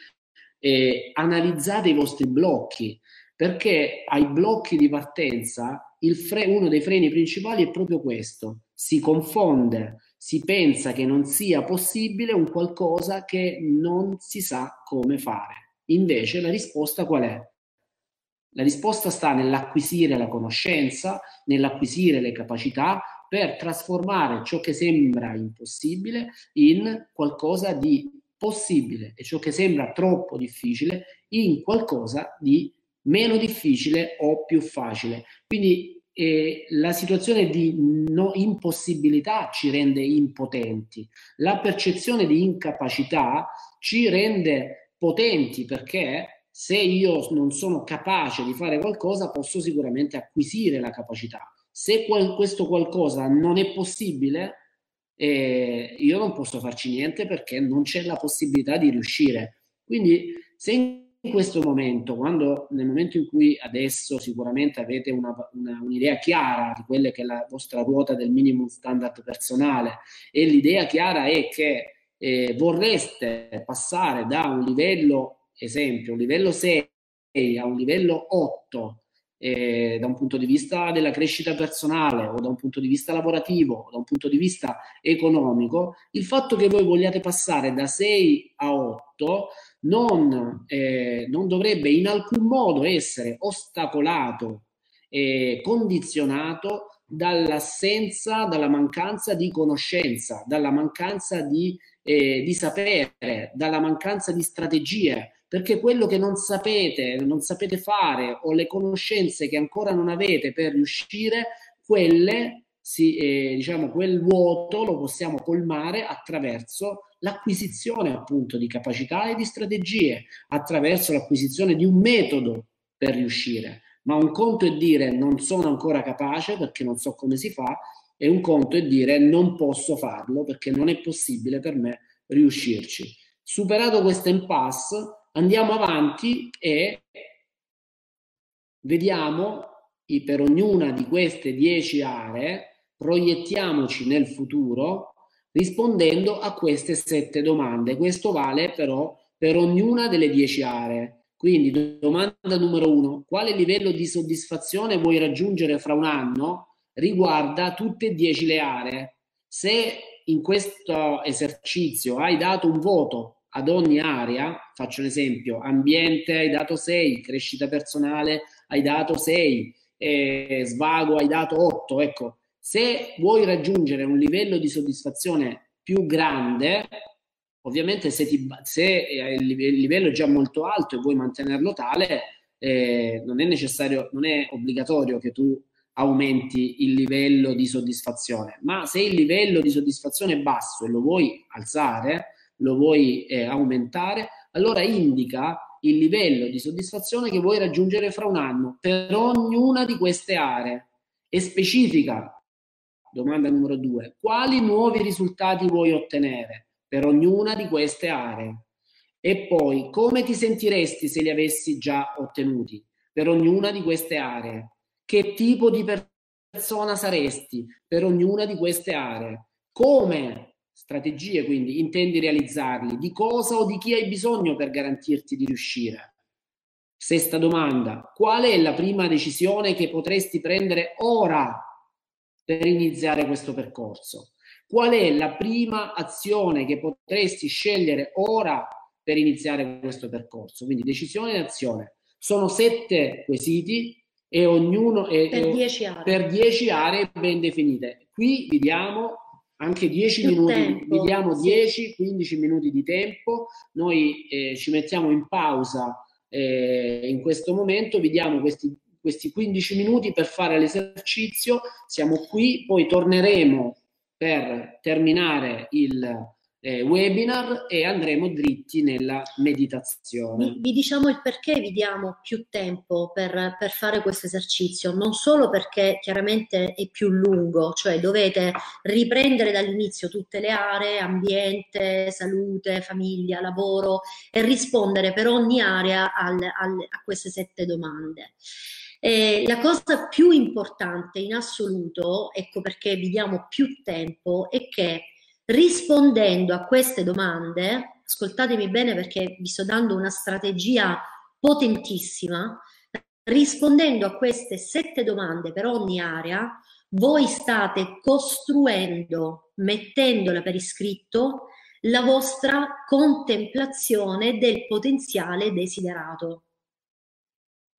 eh, analizzate i vostri blocchi, perché ai blocchi di partenza fre- uno dei freni principali è proprio questo, si confonde, si pensa che non sia possibile un qualcosa che non si sa come fare. Invece la risposta qual è? La risposta sta nell'acquisire la conoscenza, nell'acquisire le capacità per trasformare ciò che sembra impossibile in qualcosa di possibile e ciò che sembra troppo difficile in qualcosa di meno difficile o più facile. Quindi eh, la situazione di no impossibilità ci rende impotenti, la percezione di incapacità ci rende potenti perché se io non sono capace di fare qualcosa posso sicuramente acquisire la capacità. Se qual questo qualcosa non è possibile, eh, io non posso farci niente perché non c'è la possibilità di riuscire. Quindi se in questo momento, quando nel momento in cui adesso sicuramente avete una, una, un'idea chiara di quella che è la vostra ruota del minimum standard personale e l'idea chiara è che eh, vorreste passare da un livello, esempio, un livello 6 a un livello 8 eh, da un punto di vista della crescita personale o da un punto di vista lavorativo o da un punto di vista economico, il fatto che voi vogliate passare da 6 a 8 non, eh, non dovrebbe in alcun modo essere ostacolato e condizionato dall'assenza, dalla mancanza di conoscenza, dalla mancanza di, eh, di sapere, dalla mancanza di strategie perché quello che non sapete, non sapete fare o le conoscenze che ancora non avete per riuscire, quelle, si, eh, diciamo, quel vuoto lo possiamo colmare attraverso l'acquisizione appunto di capacità e di strategie, attraverso l'acquisizione di un metodo per riuscire. Ma un conto è dire non sono ancora capace perché non so come si fa e un conto è dire non posso farlo perché non è possibile per me riuscirci. Superato questo impasse, Andiamo avanti e vediamo per ognuna di queste dieci aree, proiettiamoci nel futuro rispondendo a queste sette domande. Questo vale però per ognuna delle dieci aree. Quindi domanda numero uno, quale livello di soddisfazione vuoi raggiungere fra un anno? Riguarda tutte e dieci le aree. Se in questo esercizio hai dato un voto ad ogni area, faccio un esempio, ambiente hai dato 6, crescita personale hai dato 6, eh, svago hai dato 8, ecco, se vuoi raggiungere un livello di soddisfazione più grande, ovviamente se, ti, se il livello è già molto alto e vuoi mantenerlo tale, eh, non è necessario, non è obbligatorio che tu aumenti il livello di soddisfazione, ma se il livello di soddisfazione è basso e lo vuoi alzare, lo vuoi eh, aumentare, allora indica il livello di soddisfazione che vuoi raggiungere fra un anno per ognuna di queste aree e specifica, domanda numero due, quali nuovi risultati vuoi ottenere per ognuna di queste aree? E poi come ti sentiresti se li avessi già ottenuti per ognuna di queste aree, che tipo di persona saresti per ognuna di queste aree, come? Strategie, quindi intendi realizzarli, di cosa o di chi hai bisogno per garantirti di riuscire? Sesta domanda, qual è la prima decisione che potresti prendere ora per iniziare questo percorso? Qual è la prima azione che potresti scegliere ora per iniziare questo percorso? Quindi decisione e azione. Sono sette quesiti e ognuno è per dieci aree, per dieci aree ben definite. Qui vi diamo anche 10 minuti, tempo, vi diamo sì. 10-15 minuti di tempo, noi eh, ci mettiamo in pausa eh, in questo momento, vi diamo questi, questi 15 minuti per fare l'esercizio, siamo qui, poi torneremo per terminare il, eh, webinar e andremo dritti nella meditazione. Vi, vi, diciamo il perché vi diamo più tempo per, per fare questo esercizio, non solo perché chiaramente è più lungo, cioè dovete riprendere dall'inizio tutte le aree, ambiente, salute, famiglia, lavoro e rispondere per ogni area al, al, a queste sette domande. Eh, la cosa più importante in assoluto, ecco perché vi diamo più tempo, è che rispondendo a queste domande, ascoltatemi bene perché vi sto dando una strategia potentissima, rispondendo a queste sette domande per ogni area, voi state costruendo, mettendola per iscritto, la vostra contemplazione del potenziale desiderato.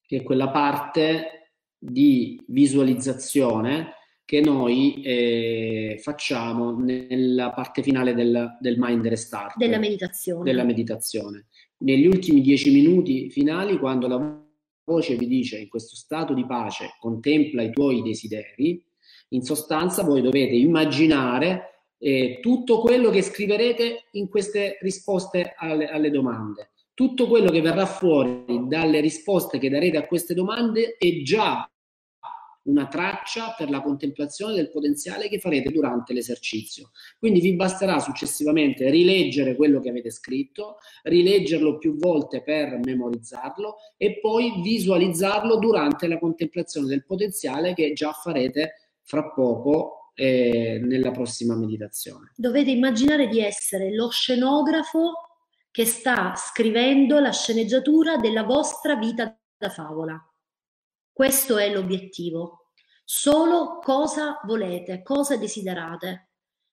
Che è quella parte di visualizzazione che noi eh, facciamo nella parte finale del, del Mind Restart. Della meditazione. Della meditazione. Negli ultimi dieci minuti finali, quando la voce vi dice in questo stato di pace contempla i tuoi desideri, in sostanza voi dovete immaginare eh, tutto quello che scriverete in queste risposte alle, alle domande. Tutto quello che verrà fuori dalle risposte che darete a queste domande è già una traccia per la contemplazione del potenziale che farete durante l'esercizio. Quindi vi basterà successivamente rileggere quello che avete scritto, rileggerlo più volte per memorizzarlo e poi visualizzarlo durante la contemplazione del potenziale che già farete fra poco eh, nella prossima meditazione. Dovete immaginare di essere lo scenografo che sta scrivendo la sceneggiatura della vostra vita da favola. Questo è l'obiettivo. Solo cosa volete, cosa desiderate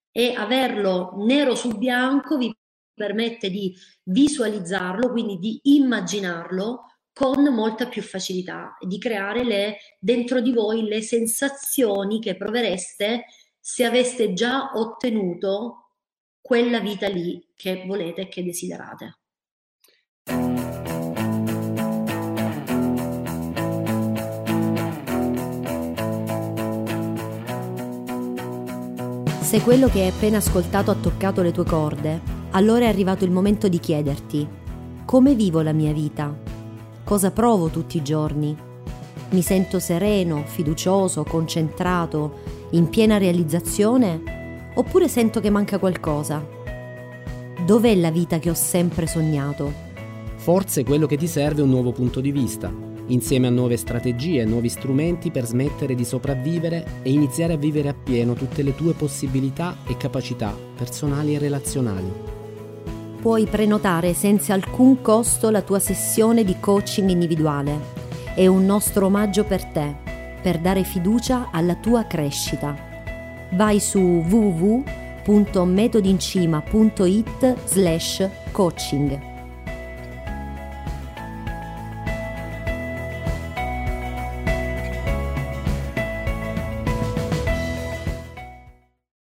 e averlo nero su bianco vi permette di visualizzarlo, quindi di immaginarlo con molta più facilità di creare le, dentro di voi le sensazioni che provereste se aveste già ottenuto quella vita lì che volete e che desiderate. Se quello che hai appena ascoltato ha toccato le tue corde, allora è arrivato il momento di chiederti come vivo la mia vita? Cosa provo tutti i giorni? Mi sento sereno, fiducioso, concentrato, in piena realizzazione? Oppure sento che manca qualcosa? Dov'è la vita che ho sempre sognato? Forse quello che ti serve è un nuovo punto di vista, insieme a nuove strategie e nuovi strumenti per smettere di sopravvivere e iniziare a vivere appieno tutte le tue possibilità e capacità personali e relazionali. Puoi prenotare senza alcun costo la tua sessione di coaching individuale. È un nostro omaggio per te, per dare fiducia alla tua crescita. Vai su www.metodincima.it slash coaching